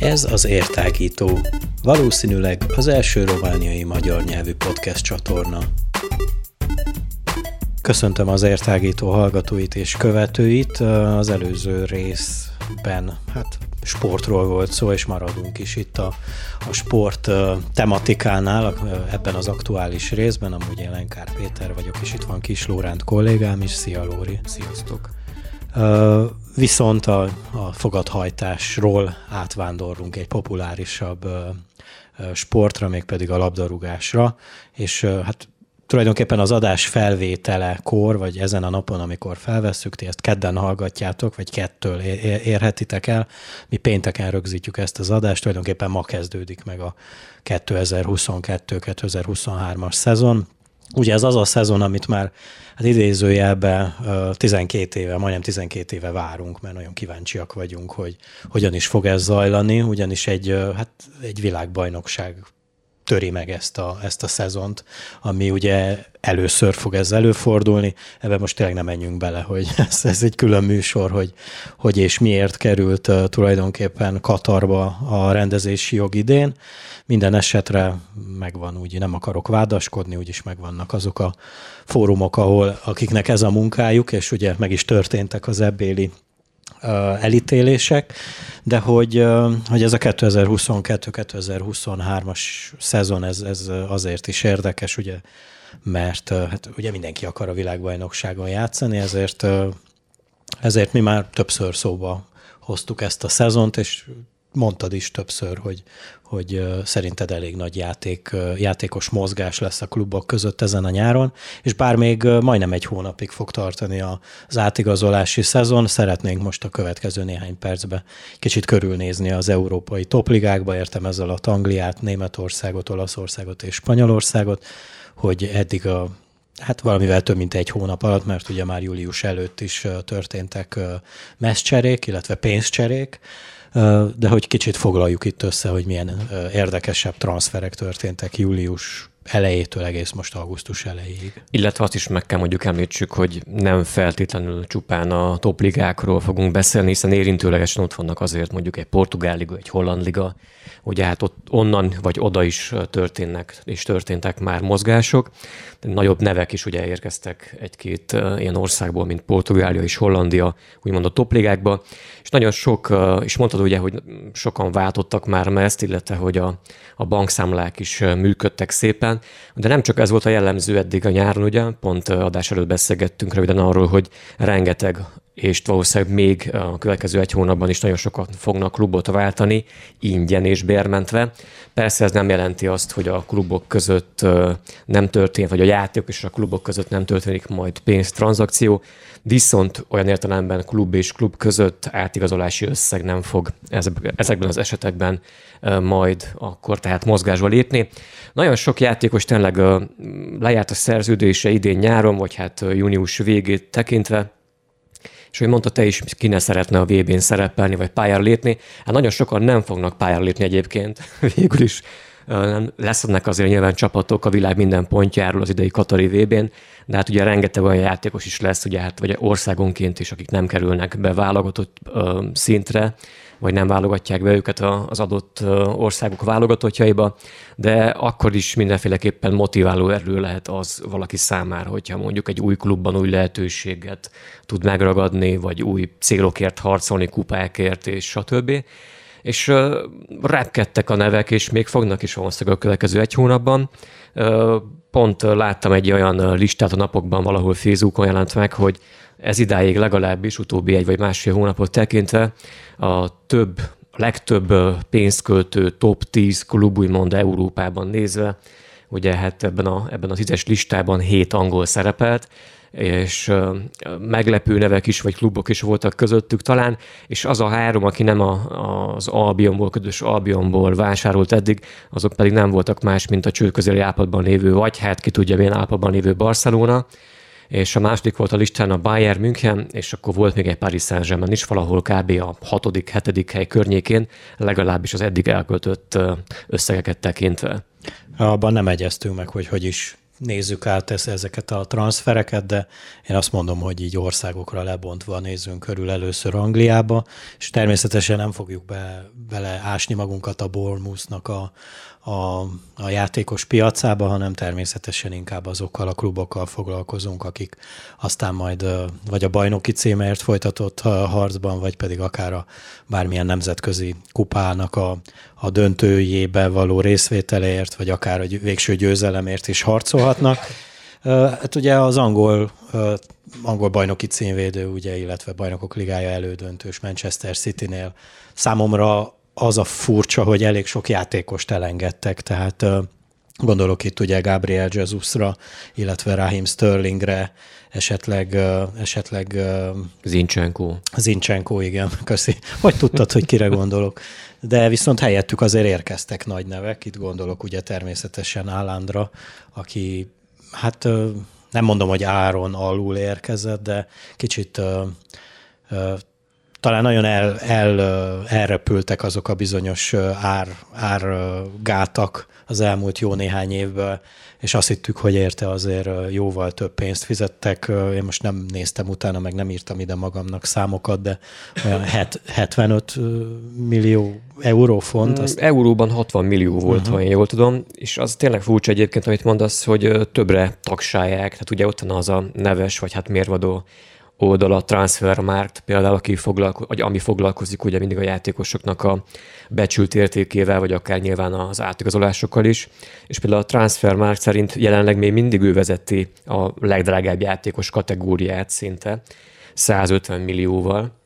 Ez az Értágító, valószínűleg az első romániai magyar nyelvű podcast csatorna. Köszöntöm az Értágító hallgatóit és követőit. Az előző részben hát sportról volt szó, és maradunk is itt a, a sport tematikánál, ebben az aktuális részben. Amúgy Jelenkár Péter vagyok, és itt van Kis Lóránt kollégám is. Szia Lóri! Sziasztok! Viszont a, a fogadhajtásról átvándorlunk egy populárisabb sportra, mégpedig a labdarúgásra, és hát tulajdonképpen az adás felvételekor, vagy ezen a napon, amikor felvesszük, ti ezt kedden hallgatjátok, vagy kettől érhetitek el. Mi pénteken rögzítjük ezt az adást, tulajdonképpen ma kezdődik meg a 2022-2023-as szezon. Ugye ez az a szezon, amit már hát idézőjelben 12 éve, majdnem 12 éve várunk, mert nagyon kíváncsiak vagyunk, hogy hogyan is fog ez zajlani, ugyanis egy, hát egy világbajnokság töri meg ezt a, ezt a szezont, ami ugye először fog ez előfordulni. Ebben most tényleg nem menjünk bele, hogy ez, ez egy külön műsor, hogy, hogy és miért került uh, tulajdonképpen Katarba a rendezési jog idén. Minden esetre megvan, úgy nem akarok vádaskodni, úgyis megvannak azok a fórumok, ahol akiknek ez a munkájuk, és ugye meg is történtek az ebbéli elítélések, de hogy, hogy ez a 2022-2023-as szezon, ez, ez azért is érdekes, ugye, mert hát ugye mindenki akar a világbajnokságon játszani, ezért, ezért mi már többször szóba hoztuk ezt a szezont, és mondtad is többször, hogy, hogy szerinted elég nagy játék, játékos mozgás lesz a klubok között ezen a nyáron, és bár még majdnem egy hónapig fog tartani az átigazolási szezon, szeretnénk most a következő néhány percbe kicsit körülnézni az európai topligákba, értem ezzel a Angliát, Németországot, Olaszországot és Spanyolországot, hogy eddig a Hát valamivel több mint egy hónap alatt, mert ugye már július előtt is történtek messzcserék, illetve pénzcserék, de hogy kicsit foglaljuk itt össze, hogy milyen érdekesebb transferek történtek július elejétől egész most augusztus elejéig. Illetve azt is meg kell mondjuk említsük, hogy nem feltétlenül csupán a topligákról fogunk beszélni, hiszen érintőlegesen ott vannak azért mondjuk egy portugál liga, egy holland liga, ugye hát ott onnan vagy oda is történnek és történtek már mozgások. Nagyobb nevek is ugye érkeztek egy-két ilyen országból, mint Portugália és Hollandia, úgymond a topligákba, és nagyon sok, és mondtad ugye, hogy sokan váltottak már ezt, illetve hogy a, a bankszámlák is működtek szépen, de nem csak ez volt a jellemző eddig a nyáron, ugye, pont adás előtt beszélgettünk röviden arról, hogy rengeteg és valószínűleg még a következő egy hónapban is nagyon sokat fognak klubot váltani, ingyen és bérmentve. Persze ez nem jelenti azt, hogy a klubok között nem történik, vagy a játékok és a klubok között nem történik majd pénztranszakció, viszont olyan értelemben klub és klub között átigazolási összeg nem fog ezekben az esetekben majd akkor tehát mozgásba lépni. Nagyon sok játékos tényleg lejárt a szerződése idén nyáron, vagy hát június végét tekintve, és hogy mondta te is, ki ne szeretne a VB-n szerepelni, vagy pályára lépni. Hát nagyon sokan nem fognak pályára lépni egyébként, végül is lesznek azért nyilván csapatok a világ minden pontjáról az idei Katari VB-n, de hát ugye rengeteg olyan játékos is lesz, ugye hát vagy országonként is, akik nem kerülnek be válogatott szintre, vagy nem válogatják be őket az adott országok válogatottjaiba, de akkor is mindenféleképpen motiváló erő lehet az valaki számára, hogyha mondjuk egy új klubban új lehetőséget tud megragadni, vagy új célokért harcolni, kupákért, és stb és uh, repkedtek a nevek, és még fognak is valószínűleg a következő egy hónapban. Pont láttam egy olyan listát a napokban, valahol Facebookon jelent meg, hogy ez idáig legalábbis utóbbi egy vagy másfél hónapot tekintve a több, a legtöbb pénzt költő top 10 klub úgymond Európában nézve, ugye hát ebben a, ebben a tízes listában hét angol szerepelt, és meglepő nevek is, vagy klubok is voltak közöttük talán, és az a három, aki nem a, az Albionból, közös Albionból vásárolt eddig, azok pedig nem voltak más, mint a csőközeli állapotban lévő, vagy hát ki tudja milyen állapotban lévő Barcelona, és a második volt a listán a Bayern München, és akkor volt még egy Paris Saint-Germain is, valahol kb. a hatodik, hetedik hely környékén, legalábbis az eddig elköltött összegeket tekintve. Abban nem egyeztünk meg, hogy hogy is nézzük át ezeket a transfereket, de én azt mondom, hogy így országokra lebontva nézzünk körül először Angliába, és természetesen nem fogjuk be, beleásni magunkat a Bournemouthnak a, a, a játékos piacába, hanem természetesen inkább azokkal a klubokkal foglalkozunk, akik aztán majd vagy a bajnoki címért folytatott harcban, vagy pedig akár a bármilyen nemzetközi kupának a, a döntőjébe való részvételért, vagy akár a végső győzelemért is harcolhatnak. Hát ugye az angol, angol bajnoki címvédő, ugye, illetve bajnokok ligája elődöntős Manchester City-nél számomra az a furcsa, hogy elég sok játékost elengedtek, tehát gondolok itt ugye Gabriel Jesusra, illetve Raheem Sterlingre, esetleg, esetleg Zincsenko. Zincsenko, igen, köszi. Hogy tudtad, hogy kire gondolok? De viszont helyettük azért érkeztek nagy nevek, itt gondolok ugye természetesen Álándra, aki hát nem mondom, hogy áron alul érkezett, de kicsit talán nagyon el, el, elrepültek azok a bizonyos ár, árgátak az elmúlt jó néhány évben, és azt hittük, hogy érte azért jóval több pénzt fizettek. Én most nem néztem utána, meg nem írtam ide magamnak számokat, de olyan 75 millió euró font. Azt... Euróban 60 millió volt, uh-huh. ha én jól tudom, és az tényleg furcsa egyébként, amit mondasz, hogy többre tagsálják, tehát ugye ott van az a neves, vagy hát mérvadó oldal a Transfermarkt, például aki foglalko- vagy ami foglalkozik ugye mindig a játékosoknak a becsült értékével, vagy akár nyilván az átigazolásokkal is. És például a Transfermarkt szerint jelenleg még mindig ő vezeti a legdrágább játékos kategóriát szinte, 150 millióval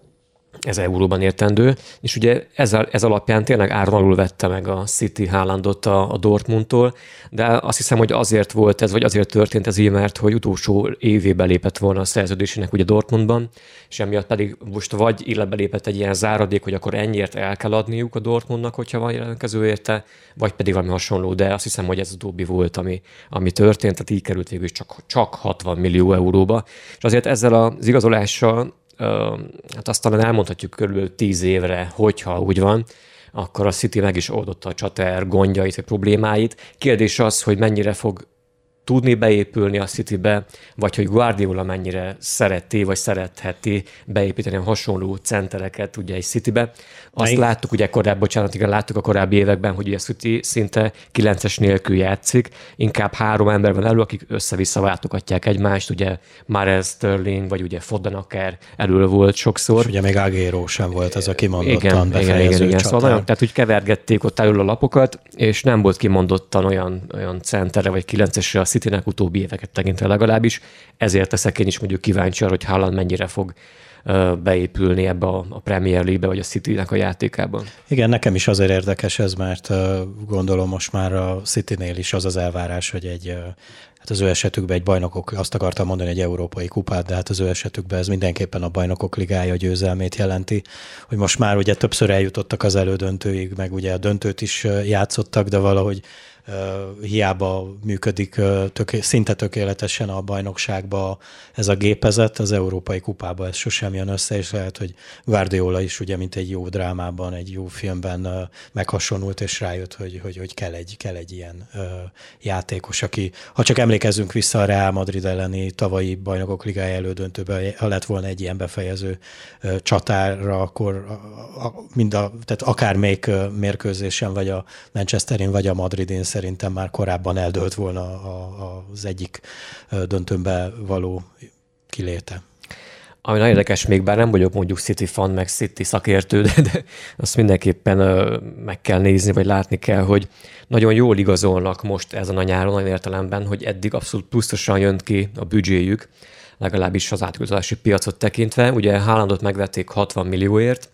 ez euróban értendő, és ugye ez, ez alapján tényleg áron alul vette meg a City Haalandot a, a Dortmundtól, de azt hiszem, hogy azért volt ez, vagy azért történt ez így, mert hogy utolsó évébe lépett volna a szerződésének ugye Dortmundban, és emiatt pedig most vagy illetve lépett egy ilyen záradék, hogy akkor ennyiért el kell adniuk a Dortmundnak, hogyha van jelentkező érte, vagy pedig valami hasonló, de azt hiszem, hogy ez a dobbi volt, ami, ami történt, tehát így került végül csak, csak 60 millió euróba. És azért ezzel az igazolással hát azt talán elmondhatjuk körülbelül tíz évre, hogyha úgy van, akkor a City meg is oldotta a csater gondjait, vagy problémáit. Kérdés az, hogy mennyire fog tudni beépülni a Citybe, vagy hogy Guardiola mennyire szereti, vagy szeretheti beépíteni a hasonló centereket ugye egy Citybe. Azt Melyik? láttuk ugye korábban, bocsánat, igen, láttuk a korábbi években, hogy a City szinte kilences nélkül játszik, inkább három ember van elő, akik össze-vissza váltogatják egymást, ugye Marez, Sterling, vagy ugye Foden akár elő volt sokszor. És ugye még Agéro sem volt az, a kimondottan igen, igen, igen, igen. Szóval nagyon, tehát úgy kevergették ott elő a lapokat, és nem volt kimondottan olyan, olyan centere vagy kilencesre a Citynek utóbbi éveket tekintve legalábbis, ezért teszek én is mondjuk kíváncsi arra, hogy Haaland mennyire fog beépülni ebbe a, Premier League-be, vagy a City-nek a játékában. Igen, nekem is azért érdekes ez, mert gondolom most már a City-nél is az az elvárás, hogy egy hát az ő esetükben egy bajnokok, azt akartam mondani, egy európai kupát, de hát az ő esetükben ez mindenképpen a bajnokok ligája győzelmét jelenti, hogy most már ugye többször eljutottak az elődöntőig, meg ugye a döntőt is játszottak, de valahogy hiába működik tök, szinte tökéletesen a bajnokságba ez a gépezet, az Európai Kupába ez sosem jön össze, és lehet, hogy Guardiola is ugye, mint egy jó drámában, egy jó filmben meghasonult, és rájött, hogy, hogy, hogy kell, egy, kell egy ilyen játékos, aki, ha csak emlékezzünk vissza a Real Madrid elleni tavalyi bajnokok ligája elődöntőben, ha lett volna egy ilyen befejező csatára, akkor mind a, tehát akármelyik mérkőzésen, vagy a Manchesterin, vagy a Madridin szerintem már korábban eldőlt volna a, az egyik döntőnbe való kiléte. Ami nagyon érdekes, még bár nem vagyok mondjuk City fan, meg City szakértő, de, de azt mindenképpen meg kell nézni, vagy látni kell, hogy nagyon jól igazolnak most ezen a nyáron olyan értelemben, hogy eddig abszolút plusztosan jön ki a büdzséjük, legalábbis az átközási piacot tekintve. Ugye Haalandot megvették 60 millióért,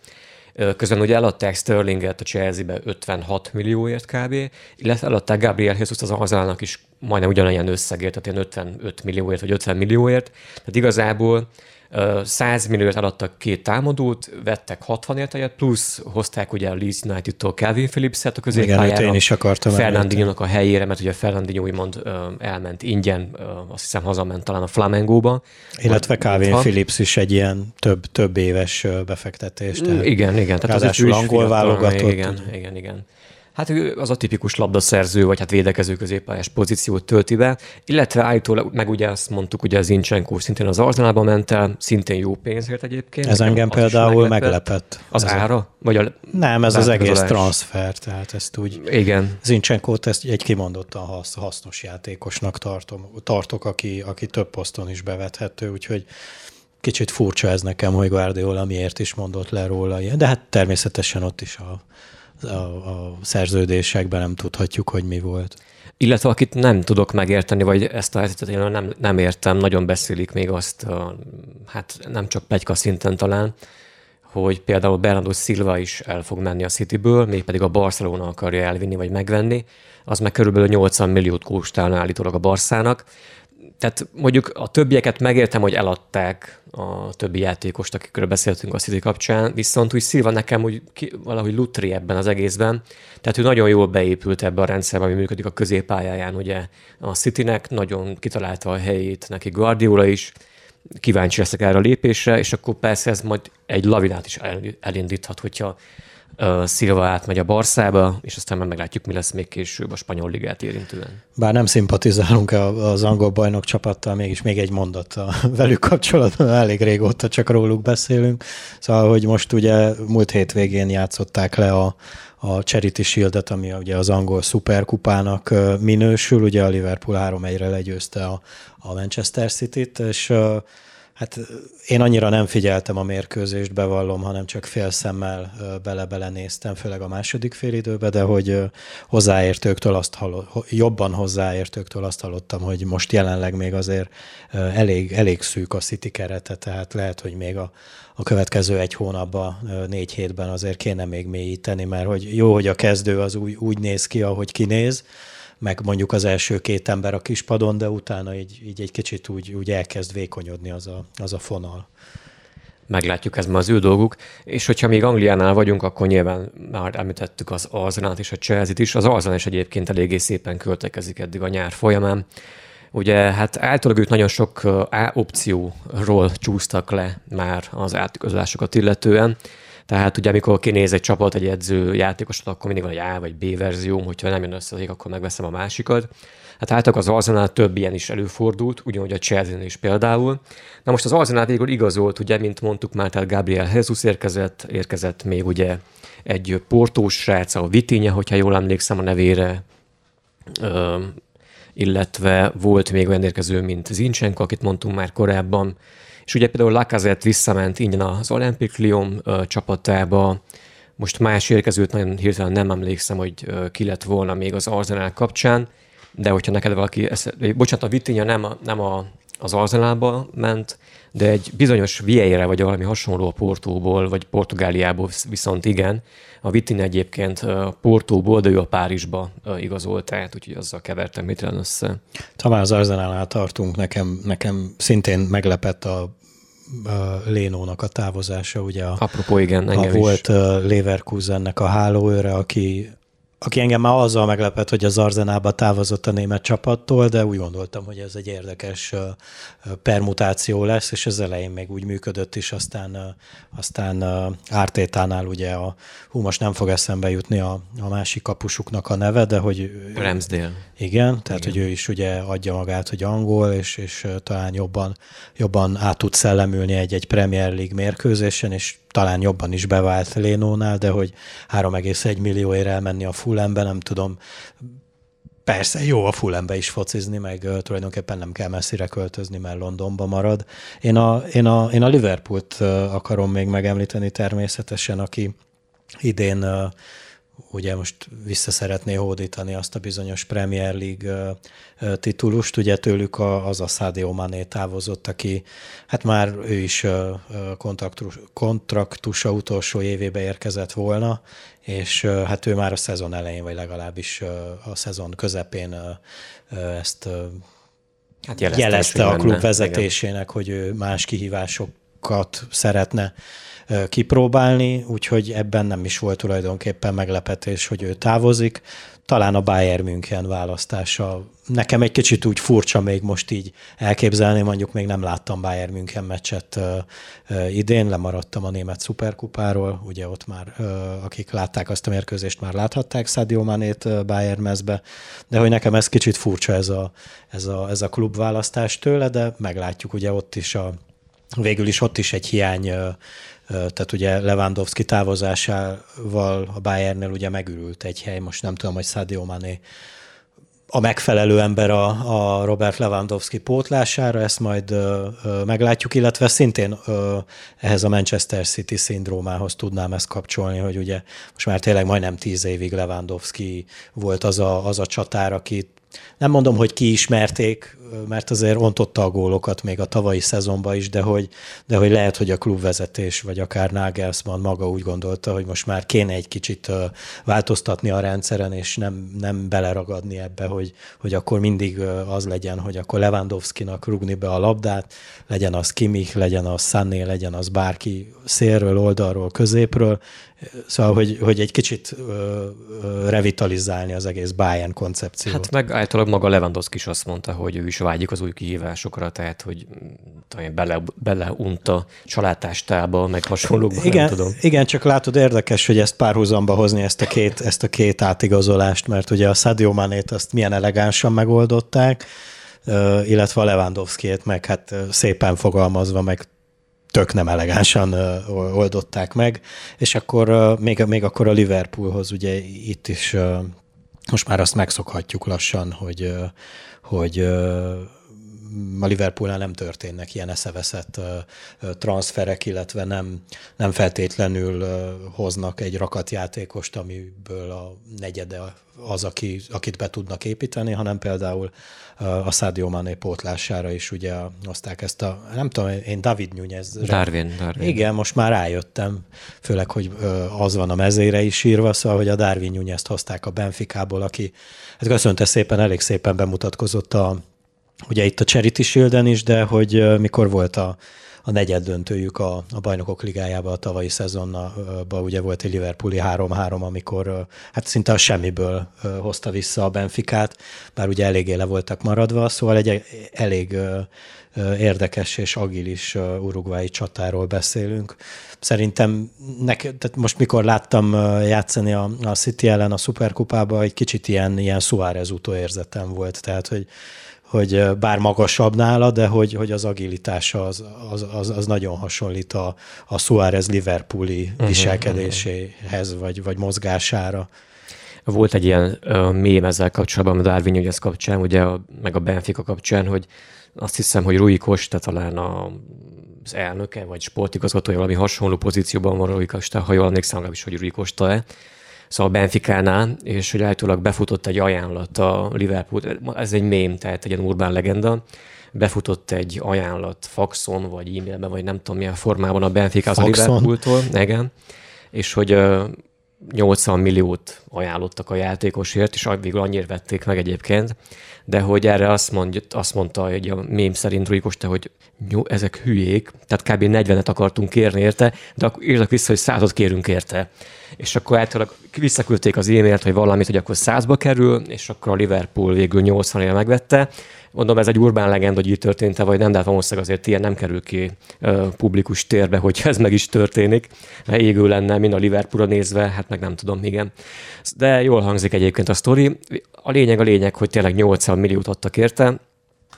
Közben ugye eladták Sterlinget a Chelsea-be 56 millióért kb., illetve eladták Gabriel Jesus az Arzenálnak is majdnem ugyanolyan összegért, tehát ilyen 55 millióért vagy 50 millióért. Tehát igazából 100 millióért eladtak két támadót, vettek 60 ért egyet, plusz hozták ugye a Leeds United-tól Calvin Phillips-et a középpályára. Igen, én is akartam Fernandinho-nak a helyére, mert ugye Fernandinho úgymond elment ingyen, azt hiszem hazament talán a Flamengo-ba. Illetve Calvin Phillips is egy ilyen több, több éves befektetés. Tehát igen, igen. Tehát az is angol válogatott. Igen, igen, igen. Hát ő az a tipikus labdaszerző, vagy hát védekező középpályás pozíciót tölti be, illetve állítólag, meg ugye azt mondtuk, ugye az Incsenkó szintén az Arzenálba ment el, szintén jó pénzért egyébként. Ez engem például meglepett. meglepett. Az ez ára? Vagy a Nem, ez az egész transfer, tehát ezt úgy... Igen. Zincsenkót ezt egy kimondottan hasznos játékosnak tartom, tartok, aki, aki több poszton is bevethető, úgyhogy kicsit furcsa ez nekem, hogy Guardiola miért is mondott le róla. De hát természetesen ott is a a, a szerződésekben nem tudhatjuk, hogy mi volt. Illetve akit nem tudok megérteni, vagy ezt a helyzetet én nem, nem értem, nagyon beszélik még azt, hát nem csak plegyka szinten talán, hogy például Bernardo Silva is el fog menni a Cityből, mégpedig a Barcelona akarja elvinni vagy megvenni, az meg körülbelül 80 milliót kóstálna állítólag a Barszának, tehát mondjuk a többieket megértem, hogy eladták a többi játékost, akikről beszéltünk a City kapcsán, viszont úgy Szilva nekem úgy ki, valahogy lutri ebben az egészben. Tehát ő nagyon jól beépült ebbe a rendszerbe, ami működik a középpályáján, ugye a Citynek, nagyon kitalálta a helyét neki Guardiola is, kíváncsi leszek erre a lépésre, és akkor persze ez majd egy lavinát is elindíthat, hogyha Szilva átmegy a Barszába, és aztán már meglátjuk, mi lesz még később a spanyol ligát érintően. Bár nem szimpatizálunk az angol bajnok csapattal, mégis még egy mondat a velük kapcsolatban, elég régóta csak róluk beszélünk. Szóval, hogy most ugye múlt hétvégén játszották le a, a Charity Shield-et, ami ugye az angol szuperkupának minősül, ugye a Liverpool 3-1-re legyőzte a, a Manchester City-t, és Hát én annyira nem figyeltem a mérkőzést, bevallom, hanem csak fél szemmel bele-bele néztem, főleg a második félidőbe, de hogy hozzáértőktől azt hallott, jobban hozzáértőktől azt hallottam, hogy most jelenleg még azért elég, elég szűk a City kerete, tehát lehet, hogy még a, a következő egy hónapban, négy hétben azért kéne még mélyíteni, mert hogy jó, hogy a kezdő az úgy, úgy néz ki, ahogy kinéz, meg mondjuk az első két ember a kispadon, de utána így, így egy kicsit úgy, úgy elkezd vékonyodni az a, az a fonal. Meglátjuk, ez ma az ő dolguk. És hogyha még Angliánál vagyunk, akkor nyilván már említettük az Arzenát és a Chelsea-t is. Az Arzenál is egyébként eléggé szépen költekezik eddig a nyár folyamán. Ugye hát általában ők nagyon sok A opcióról csúsztak le már az átigazolásokat illetően. Tehát ugye amikor kinéz egy csapat, egy edző játékosot, akkor mindig van egy A vagy B verzió, hogyha nem jön össze, akkor megveszem a másikat. Hát általában az Arsenal több ilyen is előfordult, ugyanúgy a chelsea is például. Na most az Arsenal végül igazolt, ugye, mint mondtuk már, tehát Gabriel Jesus érkezett, érkezett még ugye egy portós srác, a Vitinha, hogyha jól emlékszem a nevére, ö, illetve volt még olyan érkező, mint Zincsenko, akit mondtunk már korábban, és ugye például Lacazette visszament ingyen az Olympic Lyon csapatába, most más érkezőt nagyon hirtelen nem emlékszem, hogy ki lett volna még az Arsenal kapcsán, de hogyha neked valaki, ezt, bocsánat, a Vitinha nem, a, nem a, az Arsenalba ment, de egy bizonyos Vieira vagy valami hasonló a Portóból, vagy Portugáliából viszont igen. A Vitinha egyébként Portóból, de ő a Párizsba igazolt, tehát úgyhogy azzal kevertem mit össze. Talán az Arsenalnál tartunk, nekem, nekem szintén meglepett a Lénónak a távozása, ugye a, Apropó, igen, a volt is. Leverkusennek a hálóőre, aki aki engem már azzal meglepett, hogy az Arzenába távozott a német csapattól, de úgy gondoltam, hogy ez egy érdekes permutáció lesz, és az elején még úgy működött is, aztán, aztán Ártétánál ugye a, hú, most nem fog eszembe jutni a, a másik kapusuknak a neve, de hogy... Ramsdale. Igen, tehát igen. hogy ő is ugye adja magát, hogy angol, és, és talán jobban, jobban át tud szellemülni egy-egy Premier League mérkőzésen, és talán jobban is bevált Lénónál, de hogy 3,1 millióért elmenni a Fulhambe, nem tudom, Persze, jó a Fulhambe is focizni, meg uh, tulajdonképpen nem kell messzire költözni, mert Londonba marad. Én a, én a, én a Liverpoolt uh, akarom még megemlíteni természetesen, aki idén uh, ugye most vissza szeretné hódítani azt a bizonyos Premier League titulust, ugye tőlük az a Sadio Mané távozott, aki hát már ő is kontraktus, kontraktusa utolsó évébe érkezett volna, és hát ő már a szezon elején, vagy legalábbis a szezon közepén ezt hát jelezte, jelezte a klub vezetésének, igen. hogy ő más kihívásokat szeretne kipróbálni, úgyhogy ebben nem is volt tulajdonképpen meglepetés, hogy ő távozik. Talán a Bayern München választása nekem egy kicsit úgy furcsa még most így elképzelni, mondjuk még nem láttam Bayern München meccset idén, lemaradtam a német szuperkupáról, ugye ott már akik látták azt a mérkőzést, már láthatták Sadio Manét Bayern mezbe, de hogy nekem ez kicsit furcsa ez a, ez a, ez a klubválasztás tőle, de meglátjuk, ugye ott is a, végül is ott is egy hiány tehát ugye Lewandowski távozásával a Bayernnél ugye megürült egy hely, most nem tudom, hogy Sadio Mané a megfelelő ember a, a Robert Lewandowski pótlására, ezt majd ö, ö, meglátjuk, illetve szintén ö, ehhez a Manchester City szindrómához tudnám ezt kapcsolni, hogy ugye most már tényleg majdnem tíz évig Lewandowski volt az a, az a csatár, akit nem mondom, hogy kiismerték, mert azért ontotta a gólokat még a tavalyi szezonban is, de hogy, de hogy lehet, hogy a klubvezetés, vagy akár Nagelsmann maga úgy gondolta, hogy most már kéne egy kicsit változtatni a rendszeren, és nem, nem beleragadni ebbe, hogy, hogy akkor mindig az legyen, hogy akkor Lewandowski-nak rugni be a labdát, legyen az Kimich, legyen az Sané, legyen az bárki szélről, oldalról, középről, Szóval, hogy, hogy egy kicsit ö, ö, revitalizálni az egész Bayern koncepciót. Hát meg általában maga Lewandowski is azt mondta, hogy ő is vágyik az új kihívásokra, tehát hogy talán bele, beleunta családtástába, meg hasonlókba, igen, nem tudom. Igen, csak látod, érdekes, hogy ezt párhuzamba hozni, ezt a két, ezt a két átigazolást, mert ugye a Sadio Manét azt milyen elegánsan megoldották, illetve a Lewandowski-ét meg hát szépen fogalmazva, meg tök nem elegánsan oldották meg, és akkor még, még akkor a Liverpoolhoz ugye itt is most már azt megszokhatjuk lassan, hogy, hogy a Liverpoolnál nem történnek ilyen eszeveszett transferek, illetve nem, nem feltétlenül hoznak egy rakatjátékost, amiből a negyede az, aki, akit be tudnak építeni, hanem például a Sadio Mané pótlására is ugye hozták ezt a, nem tudom, én David Nunez. Darwin, Darwin. Igen, most már rájöttem, főleg, hogy az van a mezére is írva, szóval, hogy a Darwin Nunez-t hozták a Benficából, aki, hát köszönte szépen, elég szépen bemutatkozott a, ugye itt a Charity shield is, de hogy mikor volt a, a negyed döntőjük a, a bajnokok ligájába a tavalyi szezonban, ugye volt egy Liverpooli 3-3, amikor hát szinte a semmiből hozta vissza a Benficát, bár ugye eléggé le voltak maradva, szóval egy elég érdekes és agilis urugvái csatáról beszélünk. Szerintem nek, tehát most mikor láttam játszani a, a City ellen a Superkupába, egy kicsit ilyen, ilyen Suárez utóérzetem volt, tehát hogy hogy bár magasabb nála, de hogy, hogy az agilitása az, az, az, az nagyon hasonlít a, a Suárez Liverpooli uh-huh, viselkedéséhez, vagy, vagy mozgására. Volt egy ilyen uh, mém ezzel kapcsolatban, a Darwin ügyes kapcsán, ugye, a, meg a Benfica kapcsán, hogy azt hiszem, hogy Rui Costa talán a, az elnöke, vagy sportigazgatója valami hasonló pozícióban van Rui Costa, ha jól emlékszem, legalábbis, hogy Rui Costa-e szóval Benficánál, és hogy állítólag befutott egy ajánlat a Liverpool, ez egy mém, tehát egy ilyen urbán legenda, befutott egy ajánlat faxon, vagy e-mailben, vagy nem tudom milyen formában a Benfica az a Liverpooltól, igen, és hogy 80 milliót ajánlottak a játékosért, és végül annyira vették meg egyébként, de hogy erre azt, mondja, azt mondta, hogy a mém szerint Rui Costa, hogy jó, ezek hülyék, tehát kb. 40-et akartunk kérni érte, de akkor írtak vissza, hogy százat kérünk érte. És akkor általában visszaküldték az e-mailt, hogy valamit, hogy akkor százba kerül, és akkor a Liverpool végül 80 éve megvette. Mondom, ez egy urbán legend, hogy így történt vagy nem, de hát valószínűleg azért ilyen nem kerül ki uh, publikus térbe, hogy ez meg is történik. Mert égő lenne, mind a Liverpoolra nézve, hát meg nem tudom, igen. De jól hangzik egyébként a sztori. A lényeg a lényeg, hogy tényleg 80 milliót adtak érte,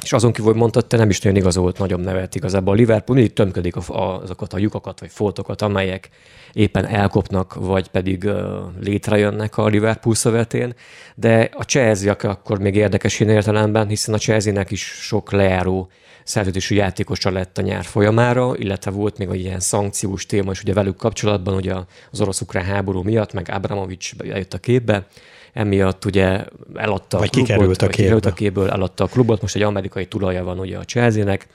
és azon kívül, hogy mondtad, te nem is nagyon igazolt nagyobb nevet igazából. A Liverpool mindig tömködik azokat a lyukakat vagy foltokat, amelyek éppen elkopnak, vagy pedig uh, létrejönnek a Liverpool szövetén, de a Chelsea akkor még érdekes én értelemben, hiszen a Chelsea-nek is sok lejáró szerződésű játékosa lett a nyár folyamára, illetve volt még egy ilyen szankciós téma is ugye velük kapcsolatban, ugye az orosz-ukrán háború miatt, meg Abramovics jött a képbe, emiatt ugye eladta vagy a klubot, kikerült a, kikerült a képből, eladta a klubot, most egy amerikai tulaja van ugye a Chelsea-nek,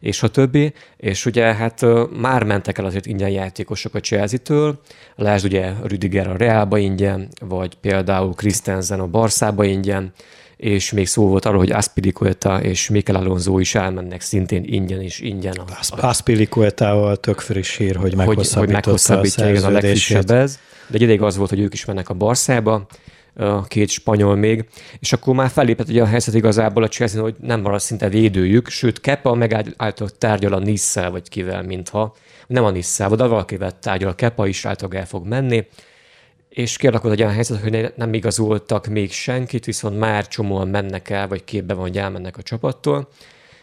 és a többi, és ugye hát már mentek el azért ingyen játékosok a Chelsea-től, lásd ugye Rüdiger a Realba ingyen, vagy például Christensen a Barszába ingyen, és még szó volt arról, hogy Aspilicueta és Mikel Alonso is elmennek szintén ingyen és ingyen. A, Aspilicuetával tök friss hír, hogy meghosszabbította hogy, hogy meghosszabbítja, a, a legfrissebb ez. De egy ideig az volt, hogy ők is mennek a Barszába, két spanyol még, és akkor már fellépett ugye a helyzet igazából a Chelsea, hogy nem marad szinte védőjük, sőt Kepa megállítólag tárgyal a Nisszel, vagy kivel, mintha, nem a Nisszel, de valakivel tárgyal, Kepa is által el fog menni, és kialakult egy olyan helyzet, hogy nem igazoltak még senkit, viszont már csomóan mennek el, vagy képbe van, hogy elmennek a csapattól,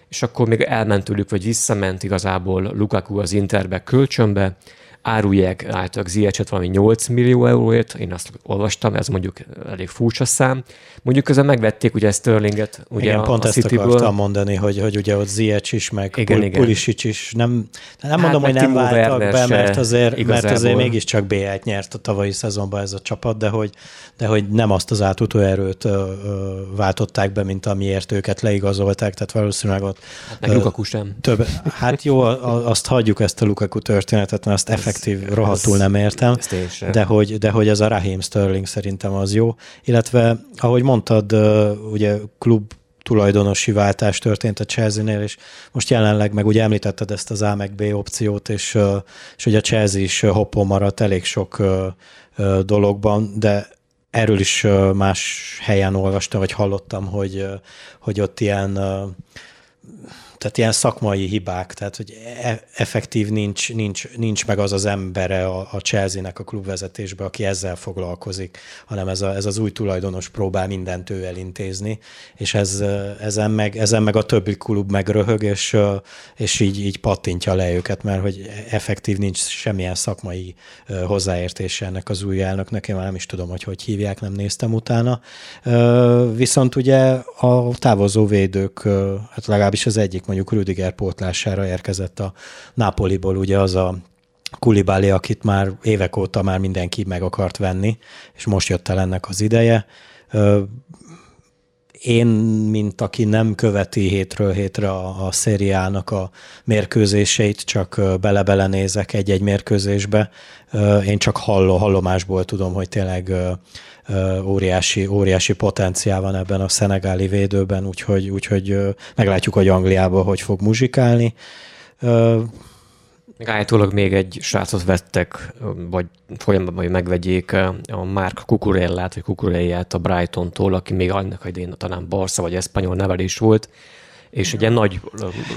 és akkor még elment tőlük, vagy visszament igazából Lukaku az Interbe kölcsönbe, árulják általában Ziyechet valami 8 millió euróért, én azt olvastam, ez mondjuk elég furcsa szám. Mondjuk közben megvették ugye Sterlinget, ugye igen, a, pont a ezt City-ből. akartam mondani, hogy, hogy ugye ott Ziyech is, meg igen, Pul- igen. Pulisic is, nem, nem hát mondom, hogy nem váltak be, mert azért, mert azért mégiscsak B1 nyert a tavalyi szezonban ez a csapat, de hogy, de hogy nem azt az átutóerőt váltották be, mint amiért őket leigazolták, tehát valószínűleg ott... Hát meg Lukaku sem. Több, hát jó, azt hagyjuk ezt a Lukaku történetet, mert azt effektív ez, rohadtul nem értem, de hogy, de hogy ez a Raheem Sterling szerintem az jó, illetve ahogy mondtad, ugye klub tulajdonosi váltás történt a Chelsea-nél, és most jelenleg meg ugye említetted ezt az A meg B opciót, és, és ugye a Chelsea is hoppon maradt elég sok dologban, de erről is más helyen olvastam, vagy hallottam, hogy, hogy ott ilyen tehát ilyen szakmai hibák, tehát hogy e- effektív nincs, nincs, nincs meg az az embere a, a Chelsea-nek a klubvezetésbe, aki ezzel foglalkozik, hanem ez, a, ez az új tulajdonos próbál mindent ő elintézni, és ez, ezen, meg, ezen meg a többi klub megröhög, és, és így, így pattintja le őket, mert hogy effektív nincs semmilyen szakmai hozzáértése ennek az új elnöknek, én már nem is tudom, hogy hogy hívják, nem néztem utána. Viszont ugye a távozó védők, hát legalábbis az egyik mondjuk Rüdiger pótlására érkezett a Napoliból, ugye az a Kulibáli, akit már évek óta már mindenki meg akart venni, és most jött el ennek az ideje. Én, mint aki nem követi hétről hétre a, a szériának a mérkőzéseit, csak bele-bele egy-egy mérkőzésbe, én csak halló, hallomásból tudom, hogy tényleg óriási, óriási potenciál van ebben a szenegáli védőben, úgyhogy, úgyhogy meglátjuk, hogy Angliában hogy fog muzsikálni. Még állítólag még egy srácot vettek, vagy folyamatban, hogy megvegyék a Mark Kukurellát, vagy Kukurellát a Brighton-tól, aki még annak idején talán Barca vagy Espanyol nevelés volt, és egy ilyen nagy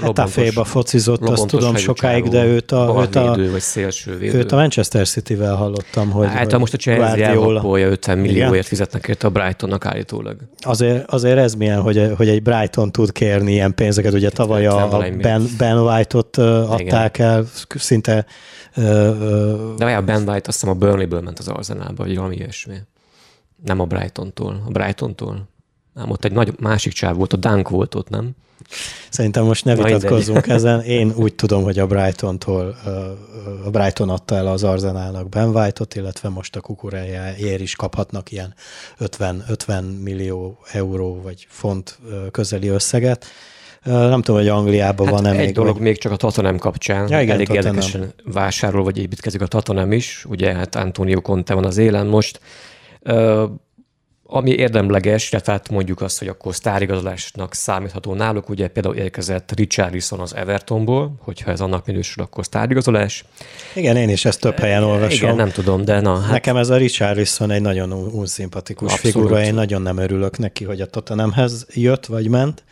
robbantos, fébe focizott, azt tudom sokáig, de őt a, őt a, vagy szélső védő. őt a Manchester City-vel hallottam, hogy Hát hogy most a Chelsea elhappolja 50 millióért fizetnek érte a Brightonnak állítólag. Azért, azért ez milyen, hogy, hogy egy Brighton tud kérni ilyen pénzeket, ugye tavaly a, a Ben, ben White-ot adták Igen. el, szinte... De a Ben White azt hiszem a Burnley-ből ment az Arsenalba, vagy valami ilyesmi. Nem a Brighton-tól. A Brighton-tól? Nem, ott egy nagy másik csáv volt, a Dunk volt ott, nem? Szerintem most ne vitatkozzunk ezen. Én úgy tudom, hogy a Brighton-tól, a Brighton adta el az Arzenálnak Ben White-ot, illetve most a kukurájáért is kaphatnak ilyen 50, 50 millió euró vagy font közeli összeget. Nem tudom, hogy Angliában hát van-e egy még. Egy dolog vagy... még csak a Tottenham kapcsán. Ja, igen, Elég Tottenham. érdekesen vásárol, vagy építkezik a Tottenham is. Ugye hát Antonio Conte van az élen most. Ami érdemleges, illetve hát mondjuk azt, hogy akkor sztárigazolásnak számítható náluk, ugye például érkezett Richarlison az Evertonból, hogyha ez annak minősül, akkor sztárigazolás. Igen, én is ezt több helyen olvasom. Igen, nem tudom, de na. Hát... Nekem ez a Richarlison egy nagyon unszimpatikus figura, én nagyon nem örülök neki, hogy a Tottenhamhez jött vagy ment,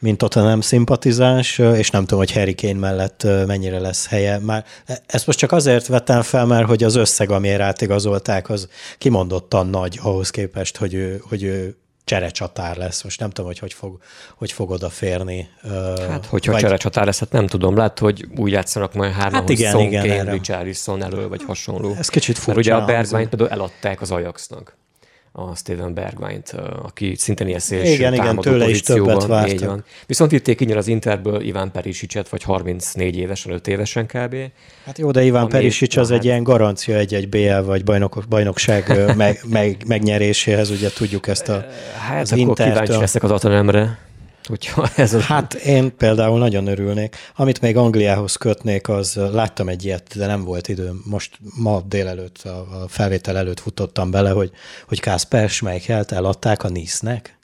mint Tottenham szimpatizáns, és nem tudom, hogy Harry Kane mellett mennyire lesz helye. Már ezt most csak azért vettem fel, mert hogy az összeg, amiért átigazolták, az kimondottan nagy ahhoz képest, hogy ő, hogy ő cserecsatár lesz. Most nem tudom, hogy hogy fog, hogy fog odaférni. Hát, hogyha vagy... cserecsatár lesz, hát nem tudom. Lát, hogy úgy játszanak majd hárman, hát igen, hogy igen, Kane, Richarlison elő, vagy hasonló. Ez kicsit furcsa. Mert ugye a Bergwijn például eladták az Ajaxnak a Steven Bergwijn-t, aki szintén ilyen szélső igen, igen, tőle is többet vártak. van. Viszont vitték innen az Interből Iván Perisicset, vagy 34 évesen, 5 évesen kb. Hát jó, de Iván Perisic az hát... egy ilyen garancia egy-egy BL vagy bajnok, bajnokság meg, meg, megnyeréséhez, ugye tudjuk ezt a Hát az akkor Intertől. kíváncsi leszek az Atanemre hogyha ez az... Hát én például nagyon örülnék. Amit még Angliához kötnék, az láttam egy ilyet, de nem volt időm. Most ma délelőtt, a felvétel előtt futottam bele, hogy, hogy Kasper Schmeichelt eladták a Nice-nek.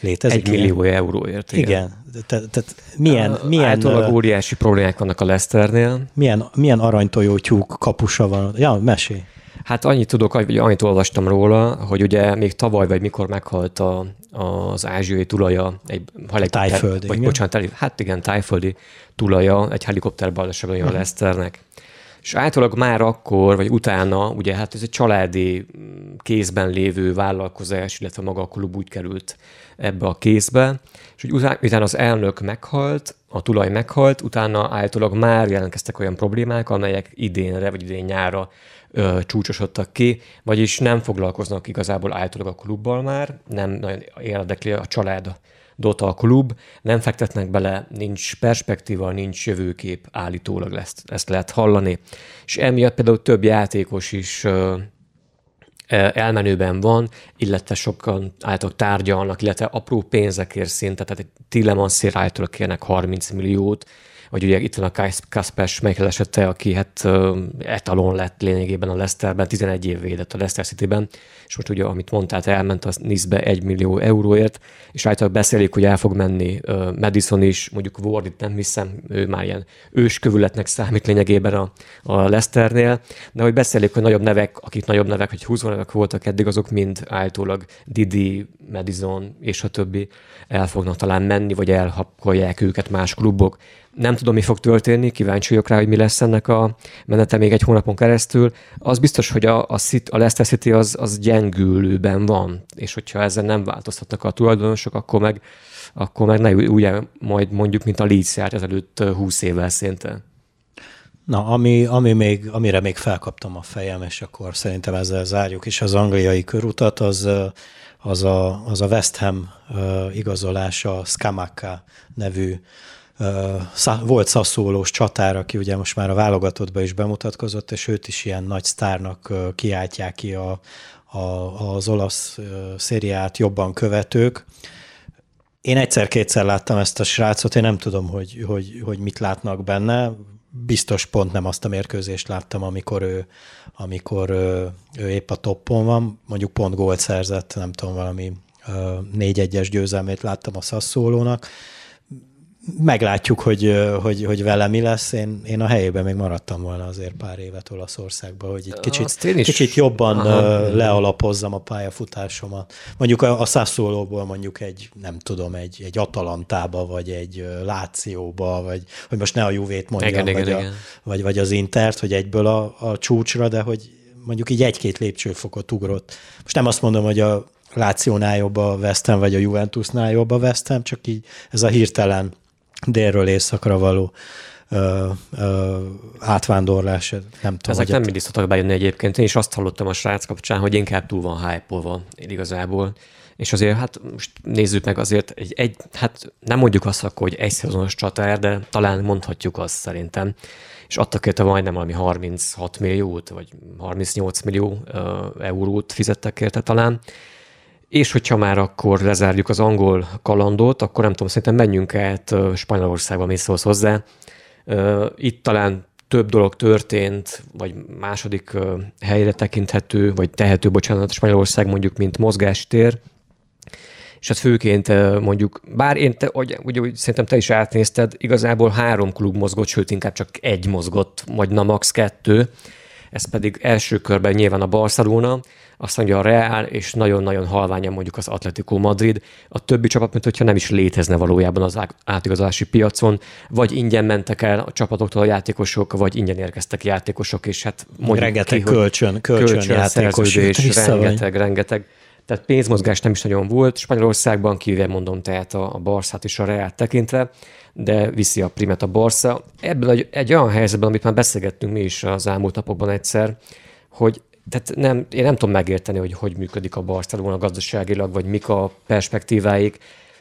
Létezik Egy millió euróért. Igen. igen. Tehát te, milyen, uh, milyen... Általában óriási problémák vannak a Leicesternél. Milyen, milyen aranytojó tyúk kapusa van? Ja, mesélj. Hát annyit tudok, hogy annyit olvastam róla, hogy ugye még tavaly, vagy mikor meghalt a, az ázsiai tulaja, egy helikopter, tájföldi, vagy igen? bocsánat, hát igen, tájföldi tulaja egy helikopter balesetben a Leicesternek. És általában már akkor, vagy utána, ugye hát ez egy családi mm, kézben lévő vállalkozás, illetve maga a klub úgy került ebbe a kézbe, és hogy utána az elnök meghalt, a tulaj meghalt, utána általában már jelentkeztek olyan problémák, amelyek idénre, vagy idén nyára ö, csúcsosodtak ki, vagyis nem foglalkoznak igazából általában a klubbal már, nem nagyon érdekli a család Dota a klub, nem fektetnek bele, nincs perspektíva, nincs jövőkép, állítólag ezt, ezt lehet hallani. És emiatt például több játékos is ö, elmenőben van, illetve sokan által tárgyalnak, illetve apró pénzekért szinte, tehát egy Tilemansért által kérnek 30 milliót, vagy ugye itt van a Kaspers Michael esete, aki hát etalon lett lényegében a Leicesterben, 11 év védett a Leicester City-ben, és most ugye, amit mondtál, elment a Nice-be 1 millió euróért, és általában beszélik, hogy el fog menni Madison is, mondjuk Ward itt nem hiszem, ő már ilyen őskövületnek számít lényegében a, a Leicesternél, de hogy beszélik, hogy nagyobb nevek, akik nagyobb nevek, hogy 20 nevek voltak eddig, azok mind általában Didi, Madison és a többi el fognak talán menni, vagy elhapkolják őket más klubok. Nem tudom, mi fog történni, kíváncsi vagyok rá, hogy mi lesz ennek a menete még egy hónapon keresztül. Az biztos, hogy a, a, City, a Leicester City az, az gyengülőben van, és hogyha ezzel nem változtatnak a tulajdonosok, akkor meg, akkor meg ne ugye majd mondjuk, mint a Leeds járt ezelőtt 20 évvel szinte. Na, ami, ami még, amire még felkaptam a fejem, és akkor szerintem ezzel zárjuk is az angliai körutat, az, az, a, az a West Ham igazolása Skamaka nevű volt szaszólós csatár, aki ugye most már a válogatottba is bemutatkozott, és őt is ilyen nagy sztárnak kiáltják ki a, a, az olasz szériát jobban követők. Én egyszer-kétszer láttam ezt a srácot, én nem tudom, hogy, hogy, hogy mit látnak benne. Biztos pont nem azt a mérkőzést láttam, amikor ő, amikor ő, ő épp a toppon van, mondjuk pont gólt szerzett, nem tudom, valami négy-egyes győzelmét láttam a Sassuolónak meglátjuk, hogy, hogy, hogy vele mi lesz. Én, én a helyében még maradtam volna azért pár évet Olaszországba, hogy egy kicsit, kicsit jobban Aha. lealapozzam a pályafutásomat. Mondjuk a, a Sassuolóból mondjuk egy, nem tudom, egy, egy Atalantába, vagy egy Lációba, vagy hogy most ne a Juvét mondjam, igen, vagy, igen, a, igen. Vagy, vagy az Intert, hogy egyből a, a csúcsra, de hogy mondjuk így egy-két lépcsőfokot ugrott. Most nem azt mondom, hogy a Lációnál jobb a West Ham, vagy a Juventusnál jobb a West Ham, csak így ez a hirtelen délről északra való ö, ö, átvándorlás, nem tudom. Ezek nem mindig szoktak bejönni egyébként. Én is azt hallottam a srác kapcsán, hogy inkább túl van hype igazából. És azért, hát most nézzük meg azért, egy, egy hát nem mondjuk azt akkor, hogy egy szezonos csatár, de talán mondhatjuk azt szerintem. És adtak érte majdnem valami 36 milliót, vagy 38 millió ö, eurót fizettek érte talán és hogyha már akkor lezárjuk az angol kalandot, akkor nem tudom, szerintem menjünk át Spanyolországba, mi szólsz hozzá. Itt talán több dolog történt, vagy második helyre tekinthető, vagy tehető, bocsánat, Spanyolország mondjuk, mint mozgástér, és hát főként mondjuk, bár én, te, ugye, ugye szerintem te is átnézted, igazából három klub mozgott, sőt inkább csak egy mozgott, vagy na max kettő, ez pedig első körben nyilván a Barcelona, azt mondja a Real, és nagyon-nagyon halványan mondjuk az Atletico Madrid. A többi csapat, mint hogyha nem is létezne valójában az átigazolási piacon, vagy ingyen mentek el a csapatoktól a játékosok, vagy ingyen érkeztek játékosok, és hát mondjuk rengeteg ki, kölcsön, kölcsön, kölcsön játékos rengeteg, rengeteg. Tehát pénzmozgás nem is nagyon volt. Spanyolországban kivéve mondom, tehát a, a Barszát és a Reát tekintve, de viszi a primet a Barca. Ebből egy, egy olyan helyzetben, amit már beszélgettünk mi is az elmúlt napokban egyszer, hogy tehát nem, én nem tudom megérteni, hogy hogy működik a Barcelona gazdaságilag, vagy mik a perspektíváik.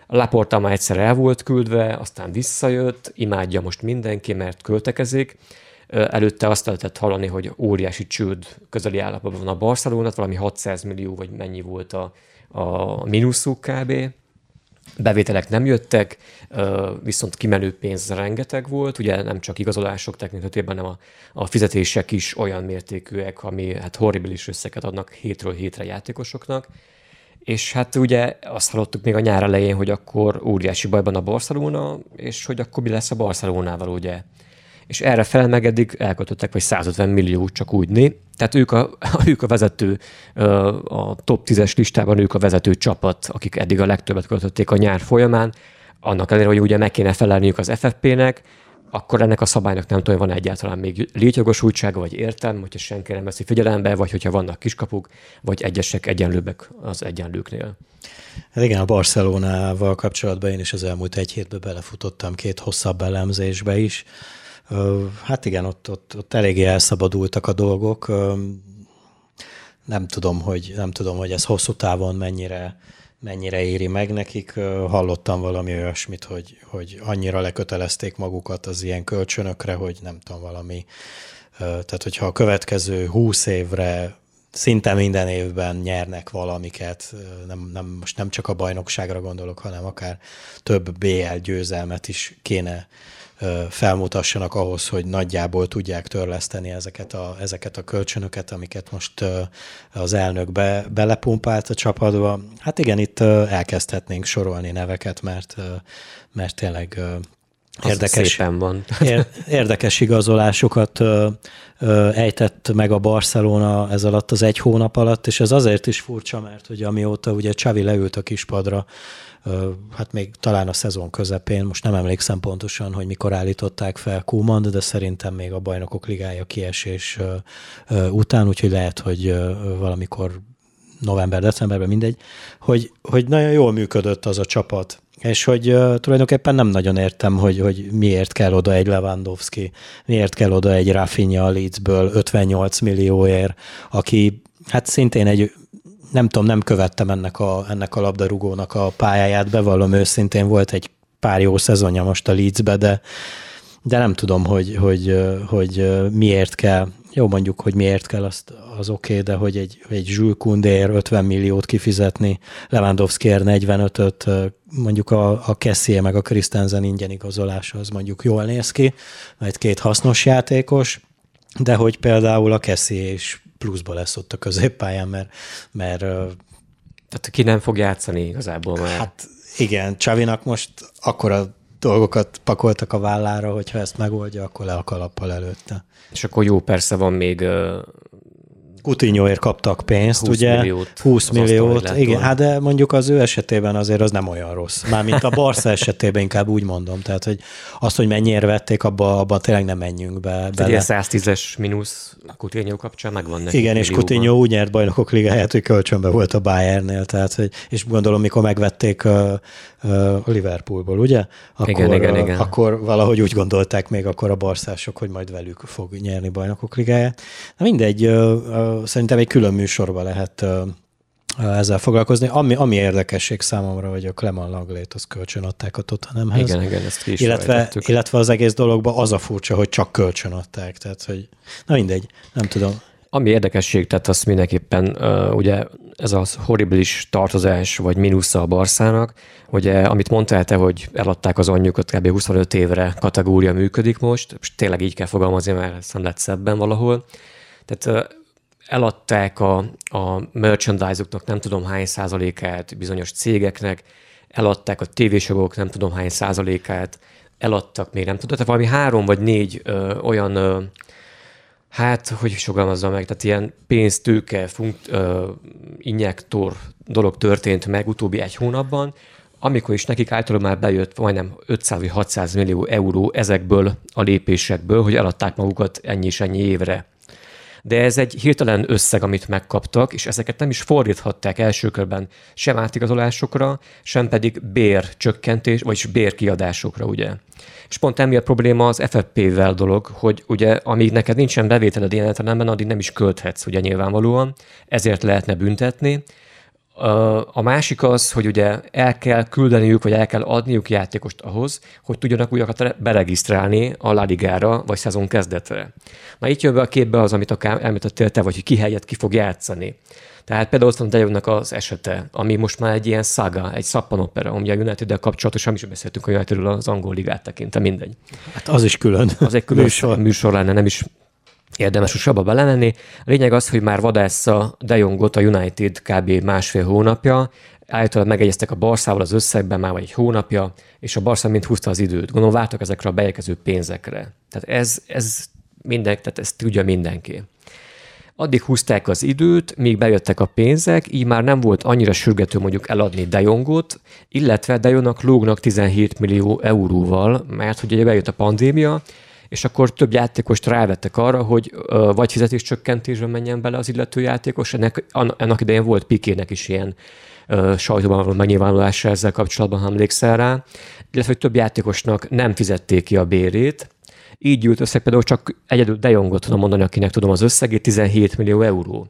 A Laporta már egyszer el volt küldve, aztán visszajött, imádja most mindenki, mert költekezik. Előtte azt lehetett hallani, hogy óriási csőd közeli állapotban van a Barcelona, valami 600 millió, vagy mennyi volt a, a mínuszuk kb. Bevételek nem jöttek, viszont kimenő pénz rengeteg volt, ugye nem csak igazolások tekintetében, hanem a, a fizetések is olyan mértékűek, ami hát horribilis összeget adnak hétről hétre játékosoknak, és hát ugye azt hallottuk még a nyár elején, hogy akkor óriási bajban a Barcelona, és hogy akkor mi lesz a Barcelonával, ugye. És erre fel meg eddig elköltöttek vagy 150 millió csak úgy né. Tehát ők a, ők a vezető, a top 10-es listában ők a vezető csapat, akik eddig a legtöbbet költötték a nyár folyamán. Annak ellenére, hogy ugye meg kéne felelniük az FFP-nek, akkor ennek a szabálynak nem tudom, van egyáltalán még létjogosultsága, vagy értelme, hogyha senki nem veszi figyelembe, vagy hogyha vannak kiskapuk, vagy egyesek egyenlőbbek az egyenlőknél. Hát igen, a Barcelonával kapcsolatban én is az elmúlt egy hétben belefutottam két hosszabb elemzésbe is. Hát igen, ott, ott, ott eléggé elszabadultak a dolgok. Nem tudom, hogy, nem tudom, hogy ez hosszú távon mennyire, mennyire éri meg nekik. Hallottam valami olyasmit, hogy, hogy annyira lekötelezték magukat az ilyen kölcsönökre, hogy nem tudom, valami. Tehát, hogyha a következő húsz évre szinte minden évben nyernek valamiket, nem, nem, most nem csak a bajnokságra gondolok, hanem akár több BL győzelmet is kéne felmutassanak ahhoz, hogy nagyjából tudják törleszteni ezeket a, ezeket a kölcsönöket, amiket most az elnök be, belepumpált a csapatba. Hát igen, itt elkezdhetnénk sorolni neveket, mert, mert tényleg érdekes, van. érdekes igazolásokat ejtett meg a Barcelona ez alatt az egy hónap alatt, és ez azért is furcsa, mert ugye amióta ugye Csavi leült a kispadra, hát még talán a szezon közepén, most nem emlékszem pontosan, hogy mikor állították fel Kumand, de szerintem még a bajnokok ligája kiesés után, úgyhogy lehet, hogy valamikor november-decemberben mindegy, hogy, hogy nagyon jól működött az a csapat, és hogy uh, tulajdonképpen nem nagyon értem, hogy, hogy miért kell oda egy Lewandowski, miért kell oda egy Rafinha a Leedsből 58 millióért, aki hát szintén egy nem tudom, nem követtem ennek a, ennek a labdarúgónak a pályáját, bevallom őszintén, volt egy pár jó szezonja most a Leedsbe, de, de nem tudom, hogy, hogy, hogy miért kell, jó mondjuk, hogy miért kell, azt, az oké, okay, de hogy egy, egy Jules Koundér 50 milliót kifizetni, Lewandowskiért 45-öt, mondjuk a, a Kessie meg a Christensen ingyen igazolása, az mondjuk jól néz ki, mert két hasznos játékos, de hogy például a Kessie is pluszba lesz ott a középpályán, mert, mert tehát ki nem fog játszani igazából már. Hát igen, Csavinak most akkora dolgokat pakoltak a vállára, hogyha ezt megoldja, akkor le a kalappal előtte. És akkor jó, persze van még Coutinhoért kaptak pénzt, 20 ugye? Milliót 20 milliót. Igen, hát de mondjuk az ő esetében azért az nem olyan rossz. Mármint a Barca esetében inkább úgy mondom. Tehát, hogy azt, hogy mennyire vették, abba, abba tényleg nem menjünk be. Bele. Ugye 110-es mínusz a Coutinho kapcsán megvan neki. Igen, és Coutinho úgy nyert bajnokok ligáját, hogy kölcsönbe volt a Bayernnél. Tehát, hogy, és gondolom, mikor megvették a, a Liverpoolból, ugye? Akkor, igen, igen, igen. akkor valahogy úgy gondolták még akkor a barszások, hogy majd velük fog nyerni bajnokok ligáját. Na mindegy, szerintem egy külön műsorba lehet ezzel foglalkozni. Ami, ami érdekesség számomra, hogy a Clement Langlét az kölcsön adták a Tottenhamhez. Igen, igen, ezt is illetve, illetve az egész dologban az a furcsa, hogy csak kölcsön adták. Tehát, hogy na mindegy, nem tudom. Ami érdekesség, tehát azt mindenképpen uh, ugye ez a horribilis tartozás, vagy mínusza a Barszának, ugye amit mondtál te, hogy eladták az anyjukat kb. 25 évre kategória működik most, és tényleg így kell fogalmazni, mert aztán lett szebben valahol. Tehát eladták a, a merchandise-oknak nem tudom hány százalékát bizonyos cégeknek, eladták a tévésogok nem tudom hány százalékát, eladtak még nem tudom, tehát valami három vagy négy ö, olyan, ö, hát, hogy is fogalmazzam meg, tehát ilyen pénztőke, funkt, ö, injektor dolog történt meg utóbbi egy hónapban, amikor is nekik általában már bejött majdnem 500 vagy 600 millió euró ezekből a lépésekből, hogy eladták magukat ennyi és ennyi évre de ez egy hirtelen összeg, amit megkaptak, és ezeket nem is fordíthatták első körben sem átigazolásokra, sem pedig bércsökkentés, vagyis bérkiadásokra, ugye. És pont emiatt probléma az FFP-vel dolog, hogy ugye amíg neked nincsen bevételed ilyen értelemben, addig nem is költhetsz, ugye nyilvánvalóan, ezért lehetne büntetni, a másik az, hogy ugye el kell küldeniük, vagy el kell adniuk játékost ahhoz, hogy tudjanak újakat beregisztrálni a Ladigára, vagy szezon kezdetre. Na itt jön be a képbe az, amit akár említettél te, vagy hogy ki helyet ki fog játszani. Tehát például ott van az esete, ami most már egy ilyen saga, egy szappanopera, ami a united kapcsolatosan is beszéltünk a Unitedről az angol ligát tekintve, mindegy. Hát az is külön Az egy külön műsor, műsor lenne, nem is érdemes usabba belemenni. A lényeg az, hogy már vadásza De Jongot a United kb. másfél hónapja, állítólag megegyeztek a Barszával az összegben már vagy egy hónapja, és a Barca mind húzta az időt. Gondolom vártak ezekre a beérkező pénzekre. Tehát ez, ez minden, tehát ezt tudja mindenki. Addig húzták az időt, míg bejöttek a pénzek, így már nem volt annyira sürgető mondjuk eladni Dejongot, illetve Dejonnak lógnak 17 millió euróval, mert ugye bejött a pandémia, és akkor több játékost rávettek arra, hogy vagy fizetéscsökkentésbe menjen bele az illető játékos. Ennek, annak idején volt Pikének is ilyen sajtóban való megnyilvánulása ezzel kapcsolatban, ha emlékszel rá, illetve hogy több játékosnak nem fizették ki a bérét, így gyűlt össze például csak egyedül De tudom mondani, akinek tudom az összegét, 17 millió euró.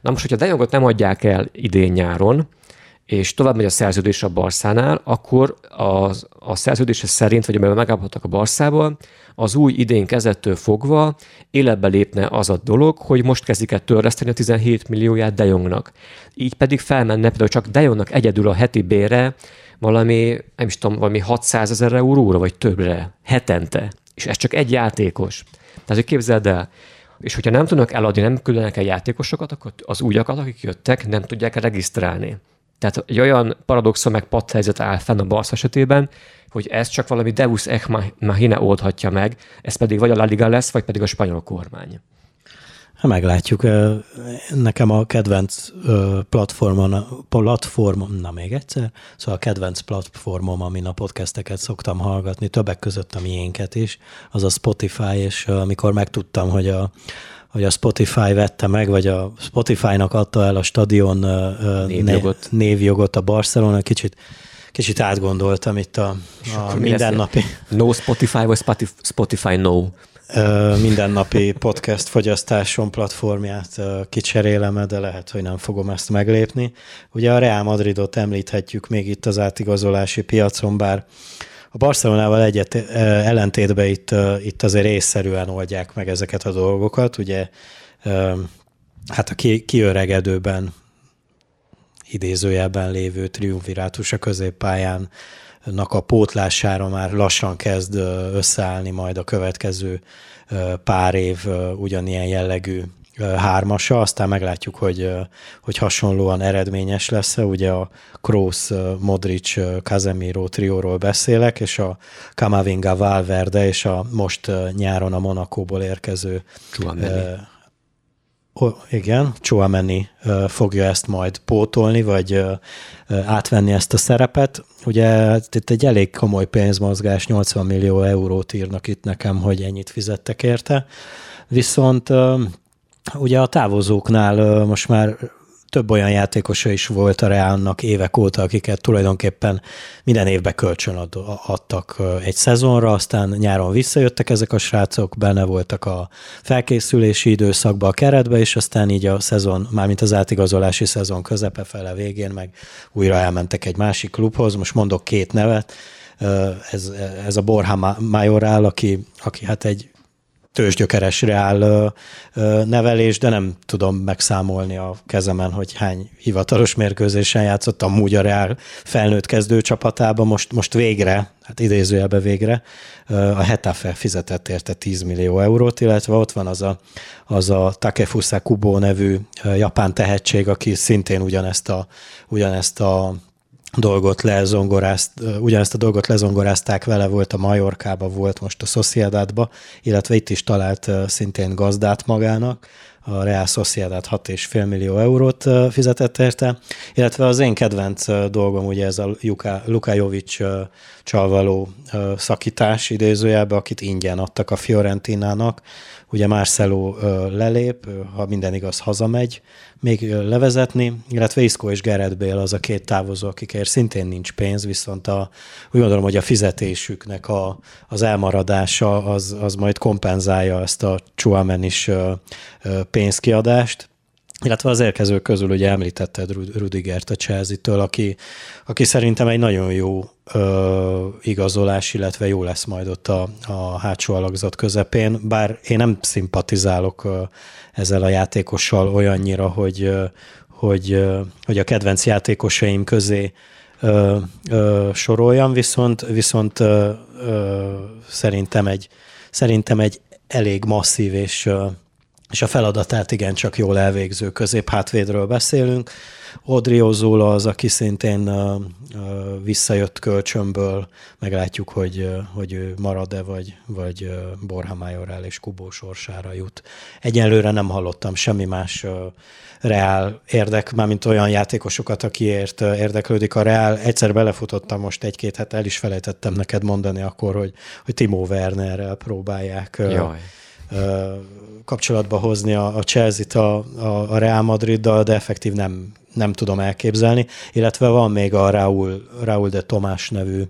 Na most, hogyha De Jongot nem adják el idén nyáron, és tovább megy a szerződés a Barszánál, akkor az, a szerződése szerint, vagy amivel megállapodtak a Barszával, az új idén kezdettől fogva életbe lépne az a dolog, hogy most kezdik el törleszteni a 17 millióját De Jongnak. Így pedig felmenne például csak De Jongnak egyedül a heti bére valami, nem is tudom, valami 600 ezer euróra, vagy többre, hetente és ez csak egy játékos. Tehát, hogy képzeld el, és hogyha nem tudnak eladni, nem küldenek el játékosokat, akkor az újakat, akik jöttek, nem tudják regisztrálni. Tehát egy olyan paradoxon meg helyzet áll fenn a Barca esetében, hogy ez csak valami Deus Ex Machina oldhatja meg, ez pedig vagy a La Liga lesz, vagy pedig a spanyol kormány. Hát meglátjuk. Nekem a kedvenc platformon, platformom, na még egyszer, szóval a kedvenc platformom, amin a podcasteket szoktam hallgatni, többek között a miénket is, az a Spotify, és amikor megtudtam, hogy a, hogy a Spotify vette meg, vagy a Spotify-nak adta el a stadion névjogot, névjogot a Barcelona, kicsit kicsit átgondoltam itt a, a mindennapi. No Spotify, vagy Spotify no? mindennapi podcast fogyasztáson platformját kicserélem, de lehet, hogy nem fogom ezt meglépni. Ugye a Real Madridot említhetjük még itt az átigazolási piacon, bár a Barcelonával egyet ellentétben itt, itt azért észszerűen oldják meg ezeket a dolgokat. Ugye hát a kiöregedőben idézőjelben lévő triumvirátus a középpályán a pótlására már lassan kezd összeállni majd a következő pár év ugyanilyen jellegű hármasa, aztán meglátjuk, hogy, hogy hasonlóan eredményes lesz-e. Ugye a Kroos, Modric, Casemiro trióról beszélek, és a Kamavinga, Valverde, és a most nyáron a Monakóból érkező igen, Chouameni fogja ezt majd pótolni, vagy átvenni ezt a szerepet. Ugye itt egy elég komoly pénzmozgás, 80 millió eurót írnak itt nekem, hogy ennyit fizettek érte. Viszont ugye a távozóknál most már több olyan játékosa is volt a Reálnak évek óta, akiket tulajdonképpen minden évben kölcsön adtak egy szezonra, aztán nyáron visszajöttek ezek a srácok, benne voltak a felkészülési időszakba, a keretbe, és aztán így a szezon, mármint az átigazolási szezon közepe fele végén meg újra elmentek egy másik klubhoz, most mondok két nevet, ez, ez a Borja Majoral, aki, aki hát egy tőzsgyökeres reál nevelés, de nem tudom megszámolni a kezemen, hogy hány hivatalos mérkőzésen játszott. Amúgy a reál felnőtt kezdő csapatába, most, most végre, hát idézőjelbe végre, a Hetafe fizetett érte 10 millió eurót, illetve ott van az a, az a Takefusa Kubo nevű japán tehetség, aki szintén ugyanezt a, ugyanezt a dolgot lezongorázt, ugyanezt a dolgot lezongorázták vele, volt a Majorkába, volt most a Sociedadba, illetve itt is talált szintén gazdát magának, a Real Sociedad 6,5 millió eurót fizetett érte, illetve az én kedvenc dolgom ugye ez a Luka, Luka Jovic csalvaló szakítás idézőjelbe, akit ingyen adtak a Fiorentinának, ugye Marcelo lelép, ha minden igaz, hazamegy még levezetni, illetve Isco és Gerard Bale az a két távozó, akikért szintén nincs pénz, viszont a, úgy gondolom, hogy a fizetésüknek a, az elmaradása az, az majd kompenzálja ezt a Chuamen is pénzkiadást, illetve az érkezők közül ugye említetted Rudigert a Chelsea-től, aki, aki szerintem egy nagyon jó ö, igazolás, illetve jó lesz majd ott a, a hátsó alakzat közepén, bár én nem szimpatizálok ö, ezzel a játékossal olyannyira, hogy, ö, hogy, ö, hogy a kedvenc játékosaim közé ö, ö, soroljam, viszont, viszont ö, ö, szerintem, egy, szerintem egy elég masszív és és a feladatát igen csak jól elvégző középhátvédről beszélünk. Odriozola az, aki szintén visszajött kölcsönből, meglátjuk, hogy, hogy ő marad-e, vagy, vagy Borja Majorál és Kubó sorsára jut. Egyelőre nem hallottam semmi más reál érdek, mármint olyan játékosokat, akiért érdeklődik a reál. Egyszer belefutottam most egy-két hát el is felejtettem neked mondani akkor, hogy, hogy Timo Wernerrel próbálják Jaj kapcsolatba hozni a, a Chelsea-t a, a, a Real Madriddal, de effektív nem, nem tudom elképzelni. Illetve van még a Raúl, Raúl de Tomás nevű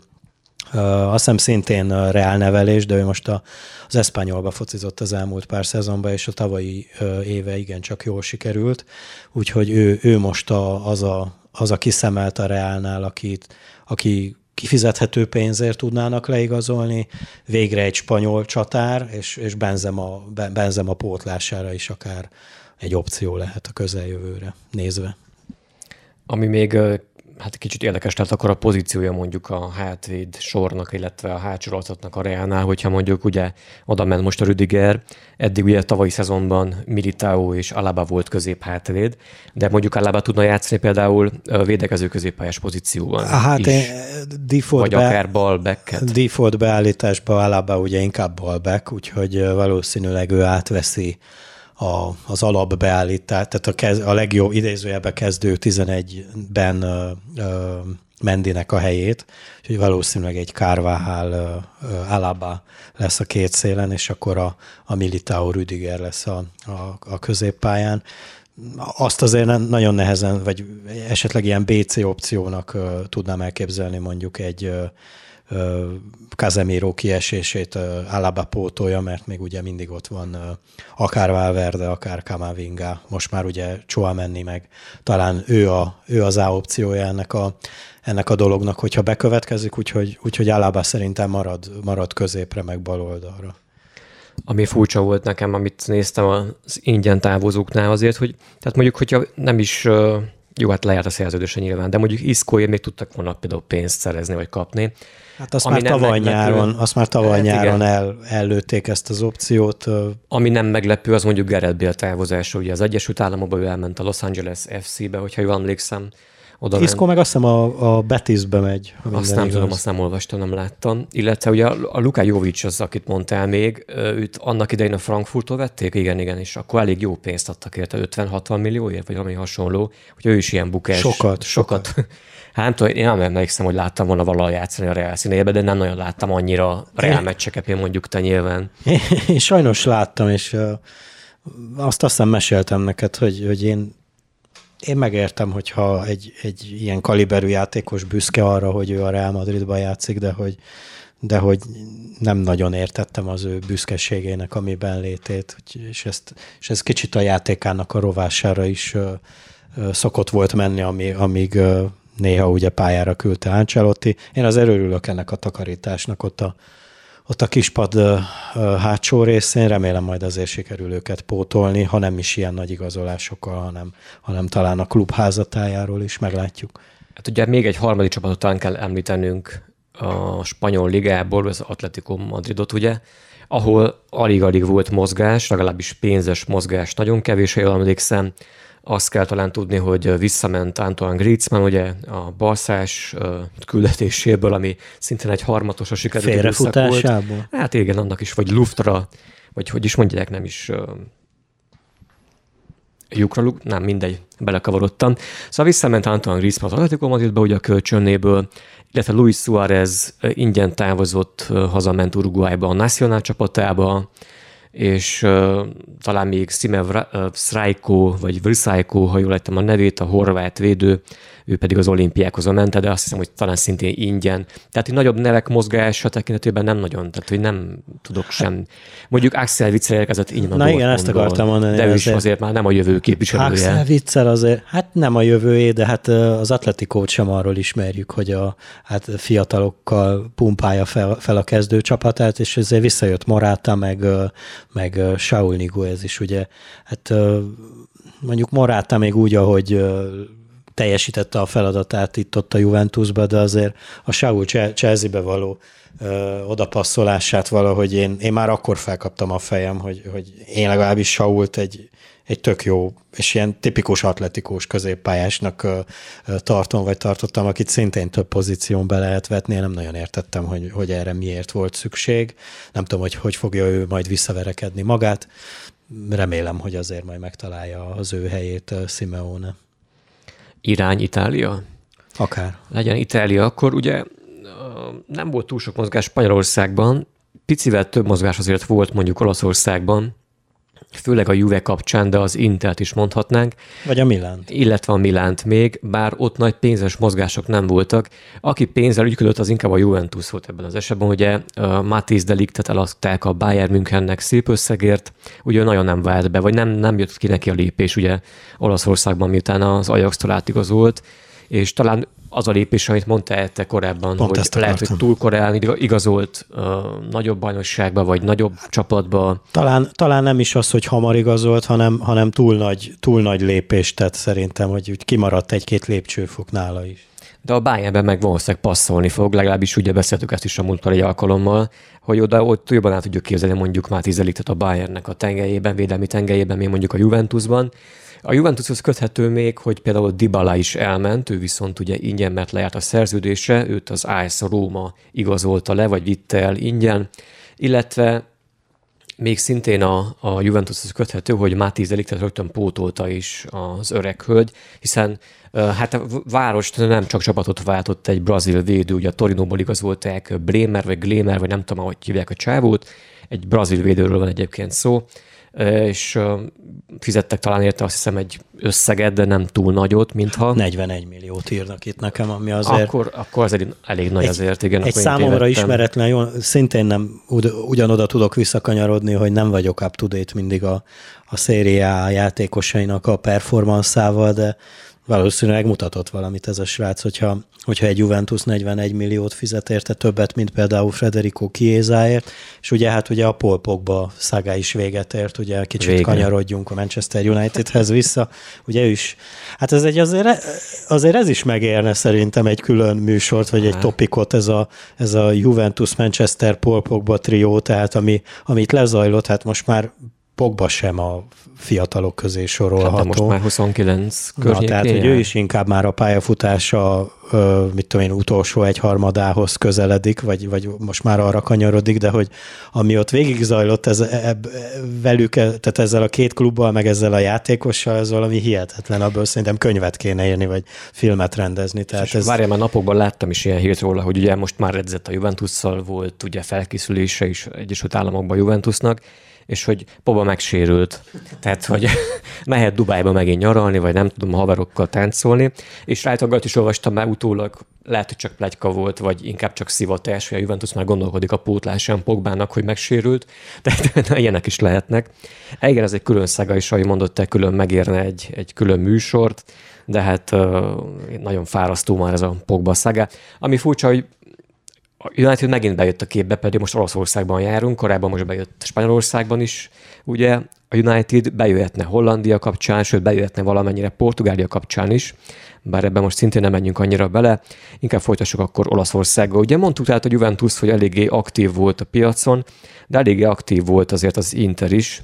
azt hiszem szintén reál nevelés, de ő most a, az Eszpányolba focizott az elmúlt pár szezonban, és a tavalyi éve igencsak jól sikerült, úgyhogy ő, ő most a, az, a, az a kiszemelt a Reálnál, akit, aki kifizethető pénzért tudnának leigazolni, végre egy spanyol csatár, és, és Benzema, Benzema pótlására is akár egy opció lehet a közeljövőre nézve. Ami még hát kicsit érdekes tehát akkor a pozíciója mondjuk a hátvéd sornak, illetve a hátsorolatnak a Reálnál, hogyha mondjuk ugye oda ment most a Rüdiger, eddig ugye tavalyi szezonban Militao és Alaba volt középhátvéd, de mondjuk Alaba tudna játszani például védekező középpályás pozícióban Hát is, én, default vagy be, akár balbacket. Default beállításban Alaba ugye inkább balback, úgyhogy valószínűleg ő átveszi a, az alapbeállítás, tehát a, kez, a legjobb idézőjelbe kezdő 11-ben uh, uh, Mendinek a helyét, úgyhogy valószínűleg egy uh, Alaba lesz a két szélen, és akkor a, a Militao Rüdiger lesz a, a, a középpályán. Azt azért nagyon nehezen, vagy esetleg ilyen BC opciónak tudnám elképzelni mondjuk egy uh, Casemiro kiesését Alaba pótolja, mert még ugye mindig ott van akár Valverde, akár Kamavinga, most már ugye menni meg talán ő, a, ő az A opciója ennek a, ennek a dolognak, hogyha bekövetkezik, úgyhogy, úgyhogy Alaba szerintem marad, marad középre, meg bal oldalra. Ami furcsa volt nekem, amit néztem az ingyen távozóknál azért, hogy tehát mondjuk, hogyha nem is jó, hát lejárt a szerződése nyilván, de mondjuk Iszkóért még tudtak volna például pénzt szerezni, vagy kapni. Hát azt már tavaly nyáron, azt már tavaly hát nyáron el, ellőtték ezt az opciót. Ami nem meglepő, az mondjuk Gareth Bale távozása. Ugye az Egyesült Államokba ő elment a Los Angeles FC-be, hogyha jól emlékszem. Oda Isco meg azt hiszem a, a Betisbe megy. Azt nem igaz. tudom, azt nem olvastam, nem láttam. Illetve ugye a, a Luka Jovic az, akit mondtál még, őt annak idején a Frankfurtól vették, igen, igen, és akkor elég jó pénzt adtak érte, 50-60 millióért, vagy valami hasonló, hogy ő is ilyen bukás. Sokat, sokat. sokat. Hát tudom, én nem emlékszem, hogy láttam volna valaha játszani a Real színébe, de nem nagyon láttam annyira Real meccseket, én mondjuk te nyilván. Én, sajnos láttam, és azt azt hiszem meséltem neked, hogy, hogy én én megértem, hogyha egy, egy ilyen kaliberű játékos büszke arra, hogy ő a Real Madridban játszik, de hogy, de hogy nem nagyon értettem az ő büszkeségének a miben létét, és, ezt, és ez kicsit a játékának a rovására is szokott volt menni, amíg ö, néha ugye pályára küldte Ancelotti. Én az örülök ennek a takarításnak ott a, ott a kispad hátsó részén, remélem majd azért sikerül őket pótolni, ha nem is ilyen nagy igazolásokkal, hanem, hanem talán a klub házatájáról is meglátjuk. Hát ugye még egy harmadik csapatot talán kell említenünk a spanyol ligából, az Atletico Madridot, ugye, ahol alig-alig volt mozgás, legalábbis pénzes mozgás, nagyon kevés, ha jól emlékszem, azt kell talán tudni, hogy visszament Antoine Griezmann, ugye a balszás küldetéséből, ami szintén egy harmatos a sikerült Félrefutásából? Hát igen, annak is, vagy luftra, vagy hogy is mondják, nem is lyukra, nem, mindegy, belekavarodtam. Szóval visszament Antoine Griezmann az Atletico Madridba, ugye a kölcsönnéből, illetve Luis Suárez ingyen távozott, hazament Uruguayba a Nacional csapatába, és uh, talán még Sime Vrajko, vagy Vrszajko, ha jól lettem a nevét, a horvát védő, ő pedig az olimpiákhoz ment, de azt hiszem, hogy talán szintén ingyen. Tehát egy nagyobb nevek mozgása tekintetében nem nagyon, tehát hogy nem tudok sem. Mondjuk Axel Witzel érkezett így Na igen, ezt akartam mondani. De ő is azért már nem a jövő képviselője. Axel Witzel azért, hát nem a jövője, de hát az Atletikót sem arról ismerjük, hogy a hát fiatalokkal pumpálja fel, fel a kezdő csapatát, és ezért visszajött Morata, meg, meg Saul Niguez is, ugye. Hát mondjuk Morata még úgy, ahogy teljesítette a feladatát itt ott a Juventusba, de azért a Saul Chelsea-be való ö, odapasszolását valahogy én, én már akkor felkaptam a fejem, hogy, hogy én legalábbis Sault egy, egy tök jó, és ilyen tipikus atletikus középpályásnak ö, ö, tartom, vagy tartottam, akit szintén több pozíción be lehet vetni. Én nem nagyon értettem, hogy, hogy erre miért volt szükség. Nem tudom, hogy hogy fogja ő majd visszaverekedni magát. Remélem, hogy azért majd megtalálja az ő helyét Simeone. Irány Itália? Akár. Legyen Itália, akkor ugye nem volt túl sok mozgás Spanyolországban, picivel több mozgás azért volt mondjuk Olaszországban, főleg a Juve kapcsán, de az Intelt is mondhatnánk. Vagy a Milánt. Illetve a Milánt még, bár ott nagy pénzes mozgások nem voltak. Aki pénzzel ügyködött, az inkább a Juventus volt ebben az esetben. Ugye uh, Matiz Deliktet eladták a Bayern Münchennek szép összegért, ugye nagyon nem vált be, vagy nem, nem jött ki neki a lépés ugye Olaszországban, miután az Ajax-tól átigazolt, és talán az a lépés, amit mondta te korábban, Pont hogy lehet, hogy túl korán igazolt uh, nagyobb bajnokságba, vagy nagyobb csapatba. Talán, talán nem is az, hogy hamar igazolt, hanem, hanem túl, nagy, túl nagy lépést tett szerintem, hogy úgy kimaradt egy-két lépcsőfok nála is. De a Bayernben meg valószínűleg passzolni fog, legalábbis ugye beszéltük ezt is a múltkor egy alkalommal, hogy oda ott jobban át tudjuk képzelni mondjuk már tízelítet a Bayernnek a tengelyében, védelmi tengelyében, még mondjuk a Juventusban, a Juventushoz köthető még, hogy például Dybala is elment, ő viszont ugye ingyen, mert lejárt a szerződése, őt az AS Róma igazolta le, vagy vitte el ingyen, illetve még szintén a, a Juventushoz köthető, hogy Máté Zeliktet rögtön pótolta is az öreg hölgy, hiszen hát a várost nem csak csapatot váltott egy brazil védő, ugye a Torinóból igazolták Brémer, vagy Glémer, vagy nem tudom, hogy hívják a csávót, egy brazil védőről van egyébként szó, és fizettek talán érte azt hiszem egy összeget, de nem túl nagyot, mintha. 41 milliót írnak itt nekem, ami azért... Akkor, akkor az elég, elég nagy egy, azért, igen. Egy számomra ismeretlen, jó, szintén nem ugyanoda tudok visszakanyarodni, hogy nem vagyok up to date mindig a, a szériá játékosainak a performanszával, de valószínűleg mutatott valamit ez a srác, hogyha, hogyha egy Juventus 41 milliót fizet érte többet, mint például Federico Chiesáért, és ugye hát ugye a Paul Pogba szagá is véget ért, ugye kicsit Vége. kanyarodjunk a Manchester Unitedhez vissza, ugye ő is, hát ez egy azért, azért ez is megérne szerintem egy külön műsort, vagy egy topikot, ez a, ez a Juventus-Manchester Paul Pogba trió, tehát ami, amit lezajlott, hát most már Pogba sem a fiatalok közé sorolható. Hát most már 29 környékén. Na, tehát, hogy ő is inkább már a pályafutása, mit tudom én, utolsó egy harmadához közeledik, vagy, vagy most már arra kanyarodik, de hogy ami ott végig zajlott ez, eb, velük, tehát ezzel a két klubbal, meg ezzel a játékossal, ez valami hihetetlen, abból szerintem könyvet kéne írni, vagy filmet rendezni. Tehát ez... Várjál, már napokban láttam is ilyen hírt róla, hogy ugye most már edzett a Juventusszal, volt ugye felkészülése is Egyesült Államokban Juventusnak, és hogy Poba megsérült. Tehát, hogy mehet Dubájba megint nyaralni, vagy nem tudom, haverokkal táncolni, és rajta is olvastam már utólag, lehet, hogy csak plegyka volt, vagy inkább csak szivatás, hogy a Juventus már gondolkodik a pótlásán Pogbának, hogy megsérült, de ilyenek is lehetnek. Igen, ez egy külön szága is, ahogy mondott, külön megérne egy, egy külön műsort, de hát nagyon fárasztó már ez a Pogba szága. Ami furcsa, hogy a United megint bejött a képbe, pedig most Olaszországban járunk, korábban most bejött Spanyolországban is, ugye a United bejöhetne Hollandia kapcsán, sőt bejöhetne valamennyire Portugália kapcsán is, bár ebben most szintén nem menjünk annyira bele, inkább folytassuk akkor Olaszországgal. Ugye mondtuk tehát a Juventus, hogy eléggé aktív volt a piacon, de eléggé aktív volt azért az Inter is,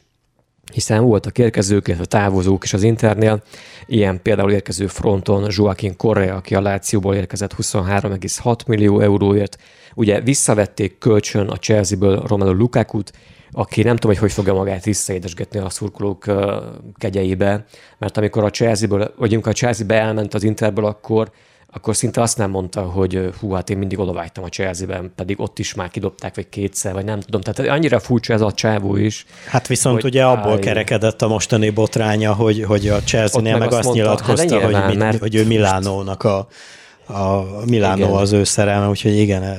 hiszen voltak érkezők, illetve távozók is az Internél, ilyen például érkező fronton Joaquin Correa, aki a Lációból érkezett 23,6 millió euróért, ugye visszavették kölcsön a Chelsea-ből Romelu Lukaku-t, aki nem tudom, hogy hogy fogja magát visszaédesgetni a szurkolók kegyeibe, mert amikor a Chelsea-ből, vagy amikor a Chelsea-be elment az Interből, akkor akkor szinte azt nem mondta, hogy hú, hát én mindig odavágytam a Chelsea-ben, pedig ott is már kidobták, vagy kétszer, vagy nem tudom. Tehát annyira furcsa ez a csávó is. Hát viszont hogy, ugye abból áj, kerekedett a mostani botránya, hogy, hogy a Chelsea-nél meg, meg azt, azt nyilatkozta, hát hogy, mit, mert hogy ő Milánónak a, a Milánó igen. az ő szerelme, úgyhogy igen,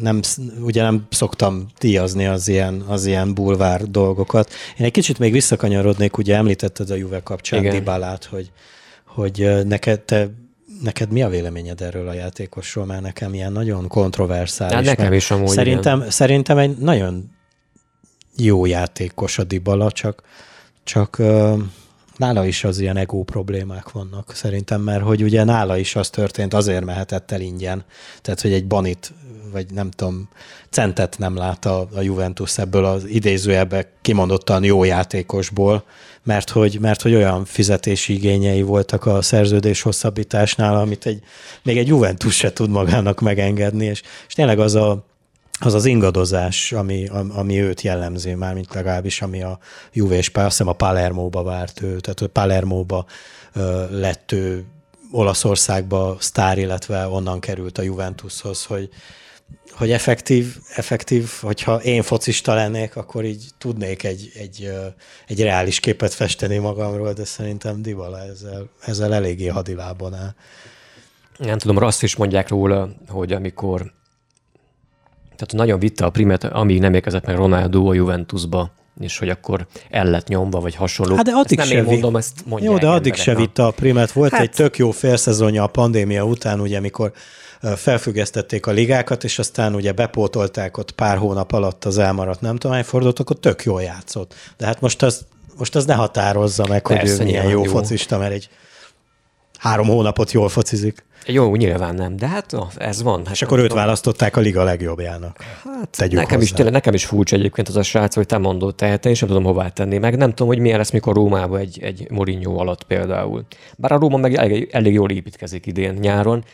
nem, ugye nem szoktam díjazni az ilyen, az ilyen bulvár dolgokat. Én egy kicsit még visszakanyarodnék, ugye említetted a Juve kapcsán Dibalát, hogy, hogy neked te neked mi a véleményed erről a játékosról, mert nekem ilyen nagyon kontroverszális. Hát nekem is amúgy szerintem, igen. szerintem egy nagyon jó játékos a Dybala, csak, csak nála is az ilyen ego problémák vannak szerintem, mert hogy ugye nála is az történt, azért mehetett el ingyen. Tehát, hogy egy banit, vagy nem tudom, centet nem lát a, a Juventus ebből az idézőjelbe kimondottan jó játékosból, mert hogy, mert hogy olyan fizetési igényei voltak a szerződés hosszabbításnál, amit egy, még egy Juventus se tud magának megengedni, és, és tényleg az a, az az ingadozás, ami, ami őt jellemzi, mármint legalábbis ami a Juve és azt hiszem a Palermóba várt ő, tehát a Palermóba lett ő Olaszországba sztár, illetve onnan került a Juventushoz, hogy, hogy effektív, effektív, hogyha én focista lennék, akkor így tudnék egy, egy, egy reális képet festeni magamról, de szerintem Divala ezzel, ezzel eléggé hadilában áll. Nem tudom, azt is mondják róla, hogy amikor tehát nagyon vitte a primet, amíg nem érkezett meg Ronaldo a Juventusba, és hogy akkor el lett nyomva, vagy hasonló. Hát de addig ezt nem én mondom, ezt Jó, de addig se vitte a primet. Volt hát... egy tök jó félszezonja a pandémia után, ugye, amikor felfüggesztették a ligákat, és aztán ugye bepótolták ott pár hónap alatt az elmaradt nem tudom hány fordulót, akkor tök jól játszott. De hát most az, most az ne határozza meg, Persze, hogy ő milyen jó, jó focista, mert egy három hónapot jól focizik. Jó, nyilván nem, de hát no, ez van. Hát és akkor őt tudom. választották a liga legjobbjának. Hát nekem is, tényleg, nekem is furcsa egyébként az a srác, hogy te mondod, tehát én sem tudom hová tenni, meg nem tudom, hogy milyen lesz, mikor Rómában egy, egy Mourinho alatt például. Bár a Róma meg elég, elég jól építkezik idén nyáron,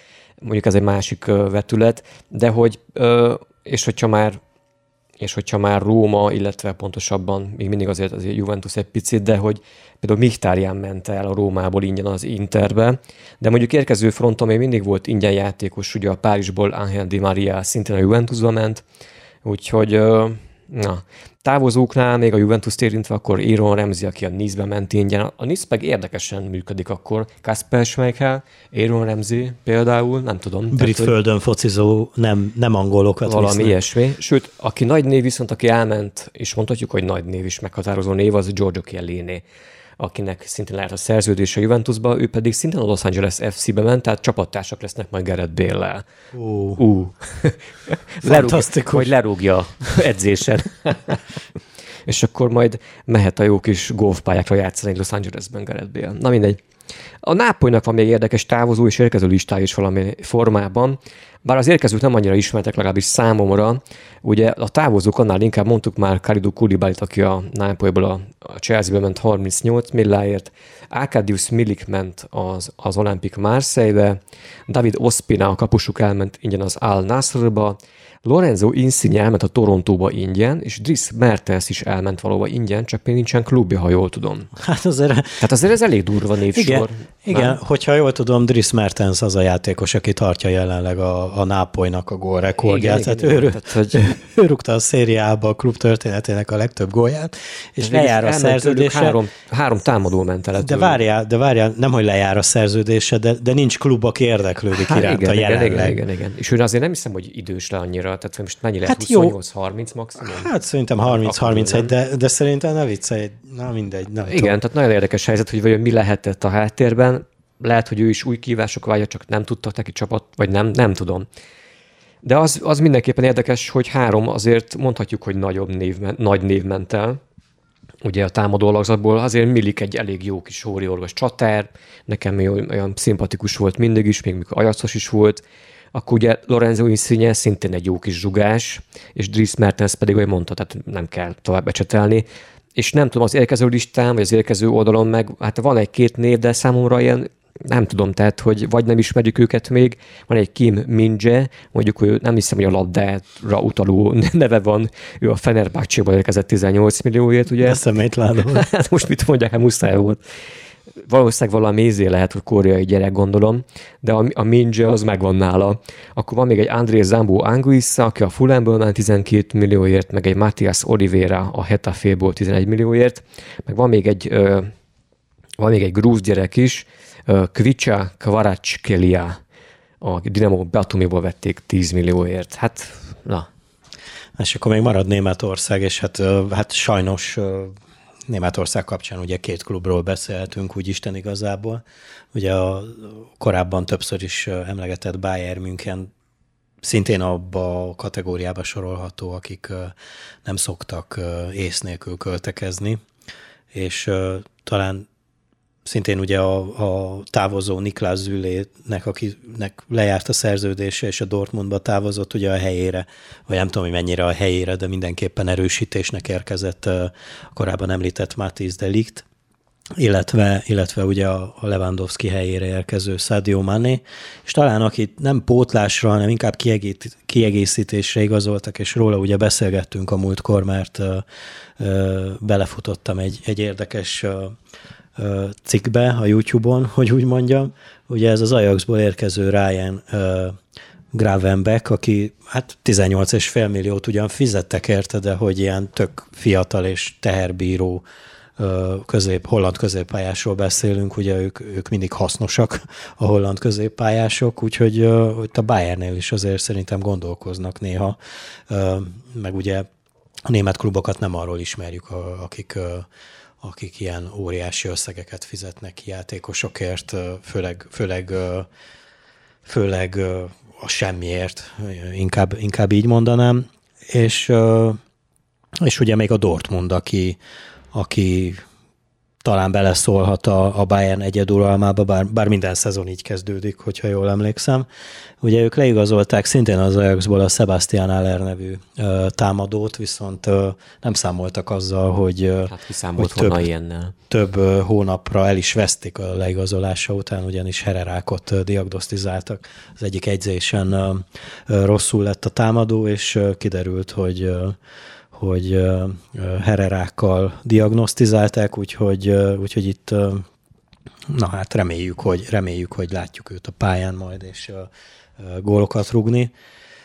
mondjuk ez egy másik vetület, de hogy, és hogyha már és hogyha már Róma, illetve pontosabban még mindig azért az Juventus egy picit, de hogy például Michtárján ment el a Rómából ingyen az Interbe, de mondjuk érkező fronton még mindig volt ingyen játékos, ugye a Párizsból Angel Di Maria szintén a Juventusba ment, úgyhogy Na, távozóknál még a Juventus érintve, akkor Aaron Remzi, aki a Nice-be ment ingyen. A Nice meg érdekesen működik akkor. Kasper Schmeichel, Aaron Remzi például, nem tudom. Brit tehát, földön focizó, nem, nem angolokat Valami visznek. ilyesmi. Sőt, aki nagy név viszont, aki elment, és mondhatjuk, hogy nagy név is meghatározó név, az Giorgio Chiellini akinek szintén lehet a szerződése a Juventusba, ő pedig szintén a Los Angeles FC-be ment, tehát csapattársak lesznek majd Gerett Béllel. Uh. uh. Lerúg, hogy lerúgja edzésen. és akkor majd mehet a jó kis golfpályákra játszani Los Angelesben Gerett Bél. Na mindegy. A Nápolynak van még érdekes távozó és érkező listája is valami formában. Bár az érkezők nem annyira ismertek, legalábbis számomra, ugye a távozók annál inkább mondtuk már Karidu Kulibálit, aki a Nápolyból a, a Chelsea-be ment 38 milláért, Arkadius Milik ment az, az Olympic Marseille-be, David Ospina, a kapusuk elment ingyen az Al Nasrba, Lorenzo Insigne elment a Torontóba ingyen, és Driss Mertens is elment valóba ingyen, csak még nincsen klubja, ha jól tudom. Hát azért... Tehát azért ez elég durva névsor. Igen, igen hogyha jól tudom, Driss Mertens az a játékos, aki tartja jelenleg a, a Nápolynak a gólrekordját. Tehát igen, ő, igen, tehát, hogy... ő rúgta a szériába a klub történetének a legtöbb gólját, és de lejár a szerződése. Három, három támadó ment el. De várjál, de várjál, nem, hogy lejár a szerződése, de, de nincs klub, aki érdeklődik hát, iránta igen, jelenleg. Igen, igen, igen. És ő azért nem hiszem, hogy idős le annyira tehát most mennyi lehet? Hát 28-30 maximum? Hát szerintem 30-31, de, de szerintem ne viccelj, na mindegy. Nem Igen, tudom. tehát nagyon érdekes helyzet, hogy vajon mi lehetett a háttérben. Lehet, hogy ő is új kívások vágya, csak nem tudtak neki csapat, vagy nem, nem tudom. De az, az mindenképpen érdekes, hogy három azért mondhatjuk, hogy nagyobb név, nagy név ment el. Ugye a támadó alakzatból azért Milik egy elég jó kis óriorvos csatár, nekem olyan, olyan szimpatikus volt mindig is, még mikor ajacos is volt akkor ugye Lorenzo Insigne szintén egy jó kis zsugás, és Dries Mertens pedig, ahogy mondta, tehát nem kell tovább ecsetelni. És nem tudom, az érkező listán, vagy az érkező oldalon meg, hát van egy-két név, de számomra ilyen nem tudom, tehát, hogy vagy nem ismerjük őket még, van egy Kim Minje, mondjuk, hogy nem hiszem, hogy a labdára utaló neve van, ő a Fenerbahce-ból érkezett 18 millióért, ugye? Eszemét látom. hát most mit mondják, hát muszáj volt valószínűleg valami mézé lehet, hogy koreai gyerek gondolom, de a, a Minje az megvan nála. Akkor van még egy André Zambo Anguissa, aki a Fulhamből ment 12 millióért, meg egy Matthias Oliveira a Hetaféból 11 millióért, meg van még egy, ö, van még egy grúz gyerek is, ö, Kvicha Kvarachkelia, a Dinamo Batumiból vették 10 millióért. Hát, na. És akkor még marad Németország, és hát, hát sajnos Németország kapcsán ugye két klubról beszélhetünk, úgy Isten igazából. Ugye a korábban többször is emlegetett Bayern München szintén abba a kategóriába sorolható, akik nem szoktak ész nélkül költekezni, és talán szintén ugye a, a távozó Niklás Zülének, akinek lejárt a szerződése, és a Dortmundba távozott ugye a helyére, vagy nem tudom, hogy mennyire a helyére, de mindenképpen erősítésnek érkezett a korábban említett Matiz Delikt, illetve, illetve ugye a Lewandowski helyére érkező Sadio Mané, és talán akit nem pótlásra, hanem inkább kiegészítésre igazoltak, és róla ugye beszélgettünk a múltkor, mert belefutottam egy, egy érdekes cikkbe a YouTube-on, hogy úgy mondjam. Ugye ez az Ajaxból érkező Ryan Gravenbeck, aki hát 18,5 milliót ugyan fizettek érte, de hogy ilyen tök fiatal és teherbíró közép, holland középpályásról beszélünk, ugye ők, ők mindig hasznosak, a holland középpályások, úgyhogy hogy a Bayernnél is azért szerintem gondolkoznak néha, meg ugye a német klubokat nem arról ismerjük, akik akik ilyen óriási összegeket fizetnek játékosokért, főleg, főleg, főleg a semmiért, inkább, inkább így mondanám. És, és ugye még a Dortmund, aki, aki talán beleszólhat a, a Bayern egyeduralmába, bár, bár minden szezon így kezdődik, hogyha jól emlékszem. Ugye ők leigazolták szintén az Ajaxból a Sebastian Aller nevű ö, támadót, viszont ö, nem számoltak azzal, hogy, ö, hát hogy több, ilyennel. több ö, hónapra el is vesztik a leigazolása után, ugyanis hererákot ö, diagnosztizáltak. Az egyik egyzésen ö, ö, rosszul lett a támadó, és ö, kiderült, hogy ö, hogy hererákkal diagnosztizálták, úgyhogy, úgyhogy itt na hát reméljük, hogy, reméljük, hogy látjuk őt a pályán majd, és gólokat rugni.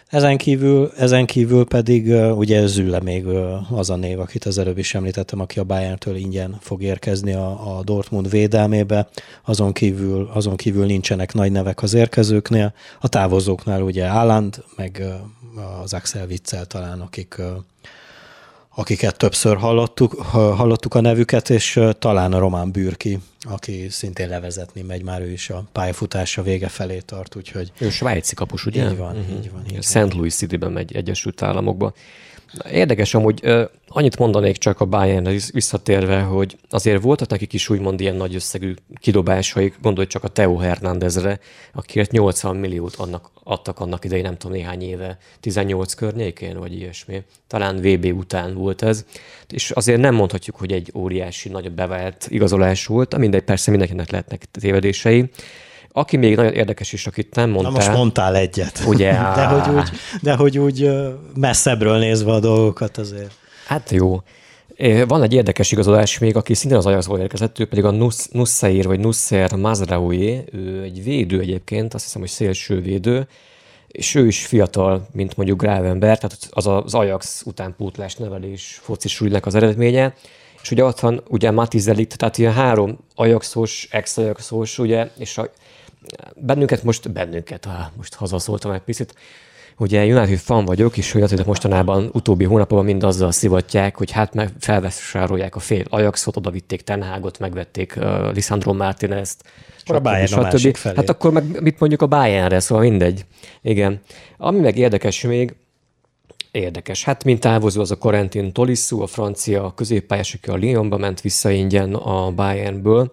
Ezen kívül, ezen kívül pedig ugye Zülle még az a név, akit az előbb is említettem, aki a Bayern-től ingyen fog érkezni a, a Dortmund védelmébe. Azon kívül, azon kívül nincsenek nagy nevek az érkezőknél. A távozóknál ugye Álland, meg az Axel Witzel talán, akik akiket többször hallottuk, hallottuk a nevüket, és talán a Román Bürki, aki szintén levezetni megy, már ő is a pályafutása vége felé tart, úgyhogy... Ő svájci kapus, ugye? Így van, uh-huh. így van. Így St. Louis City-ben megy Egyesült Államokba. Érdekes amúgy, annyit mondanék csak a bayern visszatérve, hogy azért voltak nekik is úgymond ilyen nagy összegű kidobásaik, gondolj csak a Teo Hernándezre, akiért 80 milliót annak, adtak annak idején, nem tudom, néhány éve, 18 környékén, vagy ilyesmi. Talán VB után volt ez. És azért nem mondhatjuk, hogy egy óriási, nagyobb bevált igazolás volt, mindegy, persze mindenkinek lehetnek tévedései. Aki még nagyon érdekes is, akit nem mondtál. Na most mondtál egyet. Ugye? De hogy úgy, de hogy úgy messzebbről nézve a dolgokat azért. Hát jó. Van egy érdekes igazolás még, aki szintén az Ajaxból érkezett, ő pedig a Nussair vagy Nusser Mazraoui, ő egy védő egyébként, azt hiszem, hogy szélső védő, és ő is fiatal, mint mondjuk Gravenberg, tehát az az Ajax utánpótlás nevelés focisúlynak az eredménye, és ugye ott van ugye Matiz tehát ilyen három Ajaxos, ex-Ajaxos, ugye, és a bennünket most, bennünket, á, most hazaszóltam egy picit, Ugye United fan vagyok, és hogy mostanában utóbbi hónapokban mind azzal szivatják, hogy hát meg felvásárolják a fél Ajaxot, oda vitték Tenhágot, megvették uh, Lisandro Martinez-t, a Bayern a másik felé. Hát akkor meg mit mondjuk a Bayernre, szóval mindegy. Igen. Ami meg érdekes még, Érdekes. Hát, mint távozó az a Corentin Tolisso, a francia középpályás, aki a Lyonba ment vissza ingyen a Bayernből.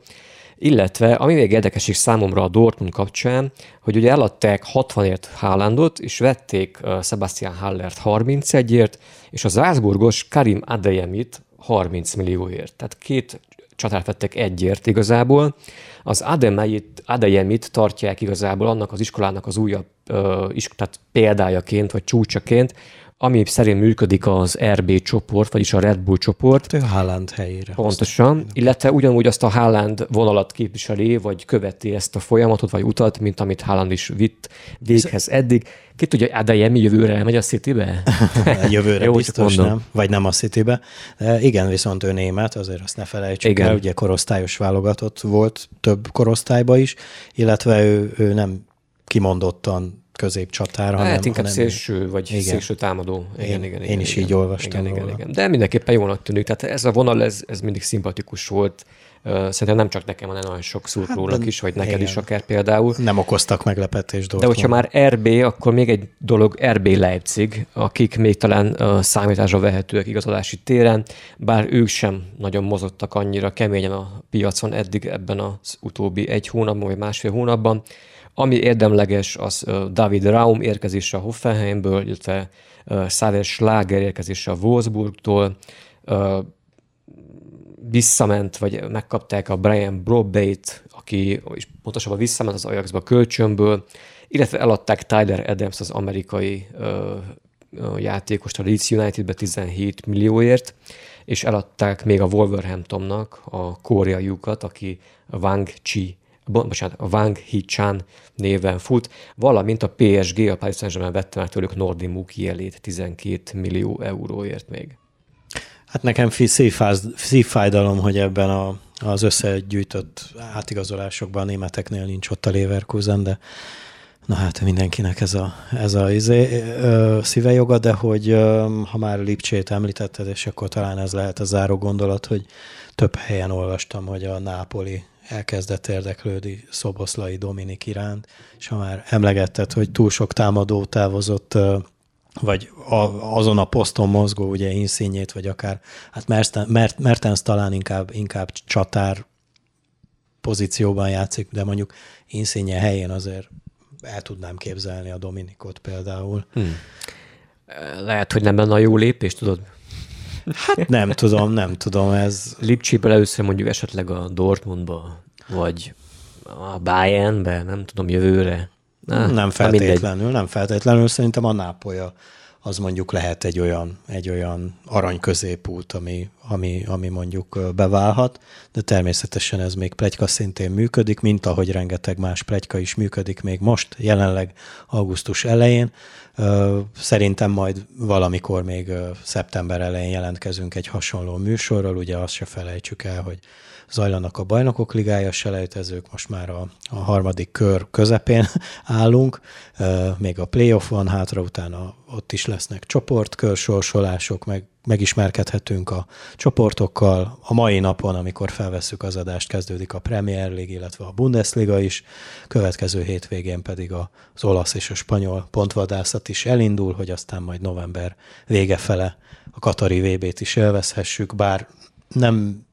Illetve, ami még érdekes is számomra a Dortmund kapcsán, hogy ugye eladták 60ért Haalandot, és vették Sebastian Hallert 31-ért, és az Salzburgos Karim Adeyemit 30 millióért. Tehát két csatát vettek egyért igazából. Az Ademeit, Adeyemit tartják igazából annak az iskolának az újabb uh, is, tehát példájaként, vagy csúcsaként, ami szerint működik az RB csoport, vagyis a Red Bull csoport. A Haaland helyére. Pontosan, illetve ugyanúgy azt a Haaland vonalat képviseli, vagy követi ezt a folyamatot, vagy utat, mint amit Haaland is vitt véghez eddig. Ki tudja, Adeyemi jövőre elmegy a Citybe? jövőre Jó, biztos nem, vagy nem a Citybe. De igen, viszont ő német, azért azt ne felejtsük igen. el, ugye korosztályos válogatott volt több korosztályba is, illetve ő, ő nem kimondottan középcsatár, hanem... Hát inkább hanem szélső, vagy igen. szélső támadó. Igen, én, igen, igen, én is igen, így olvastam igen, igen, igen. De mindenképpen jónak tűnik. Tehát ez a vonal, ez, ez mindig szimpatikus volt Szerintem nem csak nekem, hanem nagyon sok szurkolónak hát, is, vagy neked igen. is akár például. Nem okoztak meglepetést De hogyha már RB, akkor még egy dolog RB Leipzig, akik még talán számításra vehetőek igazolási téren, bár ők sem nagyon mozogtak annyira keményen a piacon eddig ebben az utóbbi egy hónapban, vagy másfél hónapban. Ami érdemleges, az David Raum érkezése a Hoffenheimből, illetve Xaver Schlager érkezése a Wolfsburgtól, visszament, vagy megkapták a Brian Brobate, aki is pontosabban visszament az Ajaxba kölcsönből, illetve eladták Tyler Adams, az amerikai ö, játékost a Leeds Unitedbe 17 millióért, és eladták még a Wolverhamptonnak a koreaiukat, aki Wang Chi bocsánat, Wang Hee-chan néven fut, valamint a PSG, a Paris Saint-Germain vette meg tőlük Nordi Mukielét 12 millió euróért még. Hát nekem szívfájdalom, hogy ebben a, az összegyűjtött átigazolásokban a németeknél nincs ott a Leverkusen, de na hát mindenkinek ez a, ez a izé, ö, szíve joga, de hogy ö, ha már Lipcsét említetted, és akkor talán ez lehet a záró gondolat, hogy több helyen olvastam, hogy a Nápoli elkezdett érdeklődni Szoboszlai Dominik iránt, és ha már emlegetted, hogy túl sok támadó távozott vagy a, azon a poszton mozgó, ugye inszínjét, vagy akár, hát Mertens, Mertens talán inkább, inkább csatár pozícióban játszik, de mondjuk inszínje helyén azért el tudnám képzelni a Dominikot például. Hmm. Lehet, hogy nem lenne a jó lépés, tudod? Hát nem tudom, nem tudom, ez... Lipcsibe először mondjuk esetleg a Dortmundba, vagy a Bayernbe, nem tudom, jövőre. Ah, nem feltétlenül, nem feltétlenül. Szerintem a nápolya az mondjuk lehet egy olyan, egy olyan arany középút, ami, ami, ami mondjuk beválhat, de természetesen ez még plegyka szintén működik, mint ahogy rengeteg más plegyka is működik még most, jelenleg augusztus elején. Szerintem majd valamikor még szeptember elején jelentkezünk egy hasonló műsorral, ugye azt se felejtsük el, hogy zajlanak a bajnokok ligája selejtezők, most már a, a harmadik kör közepén állunk, még a playoff van hátra, utána ott is lesznek csoportkör sorsolások, meg megismerkedhetünk a csoportokkal. A mai napon, amikor felvesszük az adást, kezdődik a Premier League, illetve a Bundesliga is, következő hétvégén pedig az olasz és a spanyol pontvadászat is elindul, hogy aztán majd november vége fele a Katari VB-t is élvezhessük, bár nem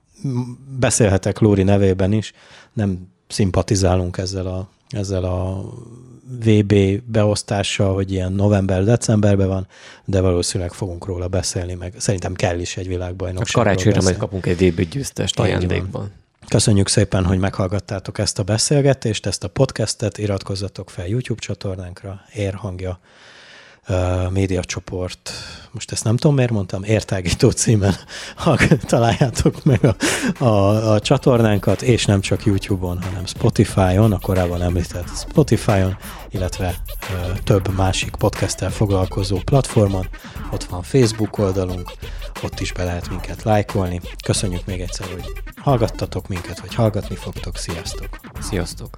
beszélhetek Lóri nevében is, nem szimpatizálunk ezzel a, ezzel a VB beosztással, hogy ilyen november-decemberben van, de valószínűleg fogunk róla beszélni, meg szerintem kell is egy világbajnokság. Karácsonyra majd kapunk egy VB győztest ajándékban. Köszönjük szépen, hogy meghallgattátok ezt a beszélgetést, ezt a podcastet, iratkozzatok fel YouTube csatornánkra, érhangja médiacsoport, most ezt nem tudom, miért mondtam, értágító címen találjátok meg a, a, a csatornánkat, és nem csak YouTube-on, hanem Spotify-on, a korábban említett Spotify-on, illetve ö, több másik podcasttel foglalkozó platformon. Ott van Facebook oldalunk, ott is be lehet minket lájkolni. Köszönjük még egyszer, hogy hallgattatok minket, vagy hallgatni fogtok. Sziasztok! Sziasztok!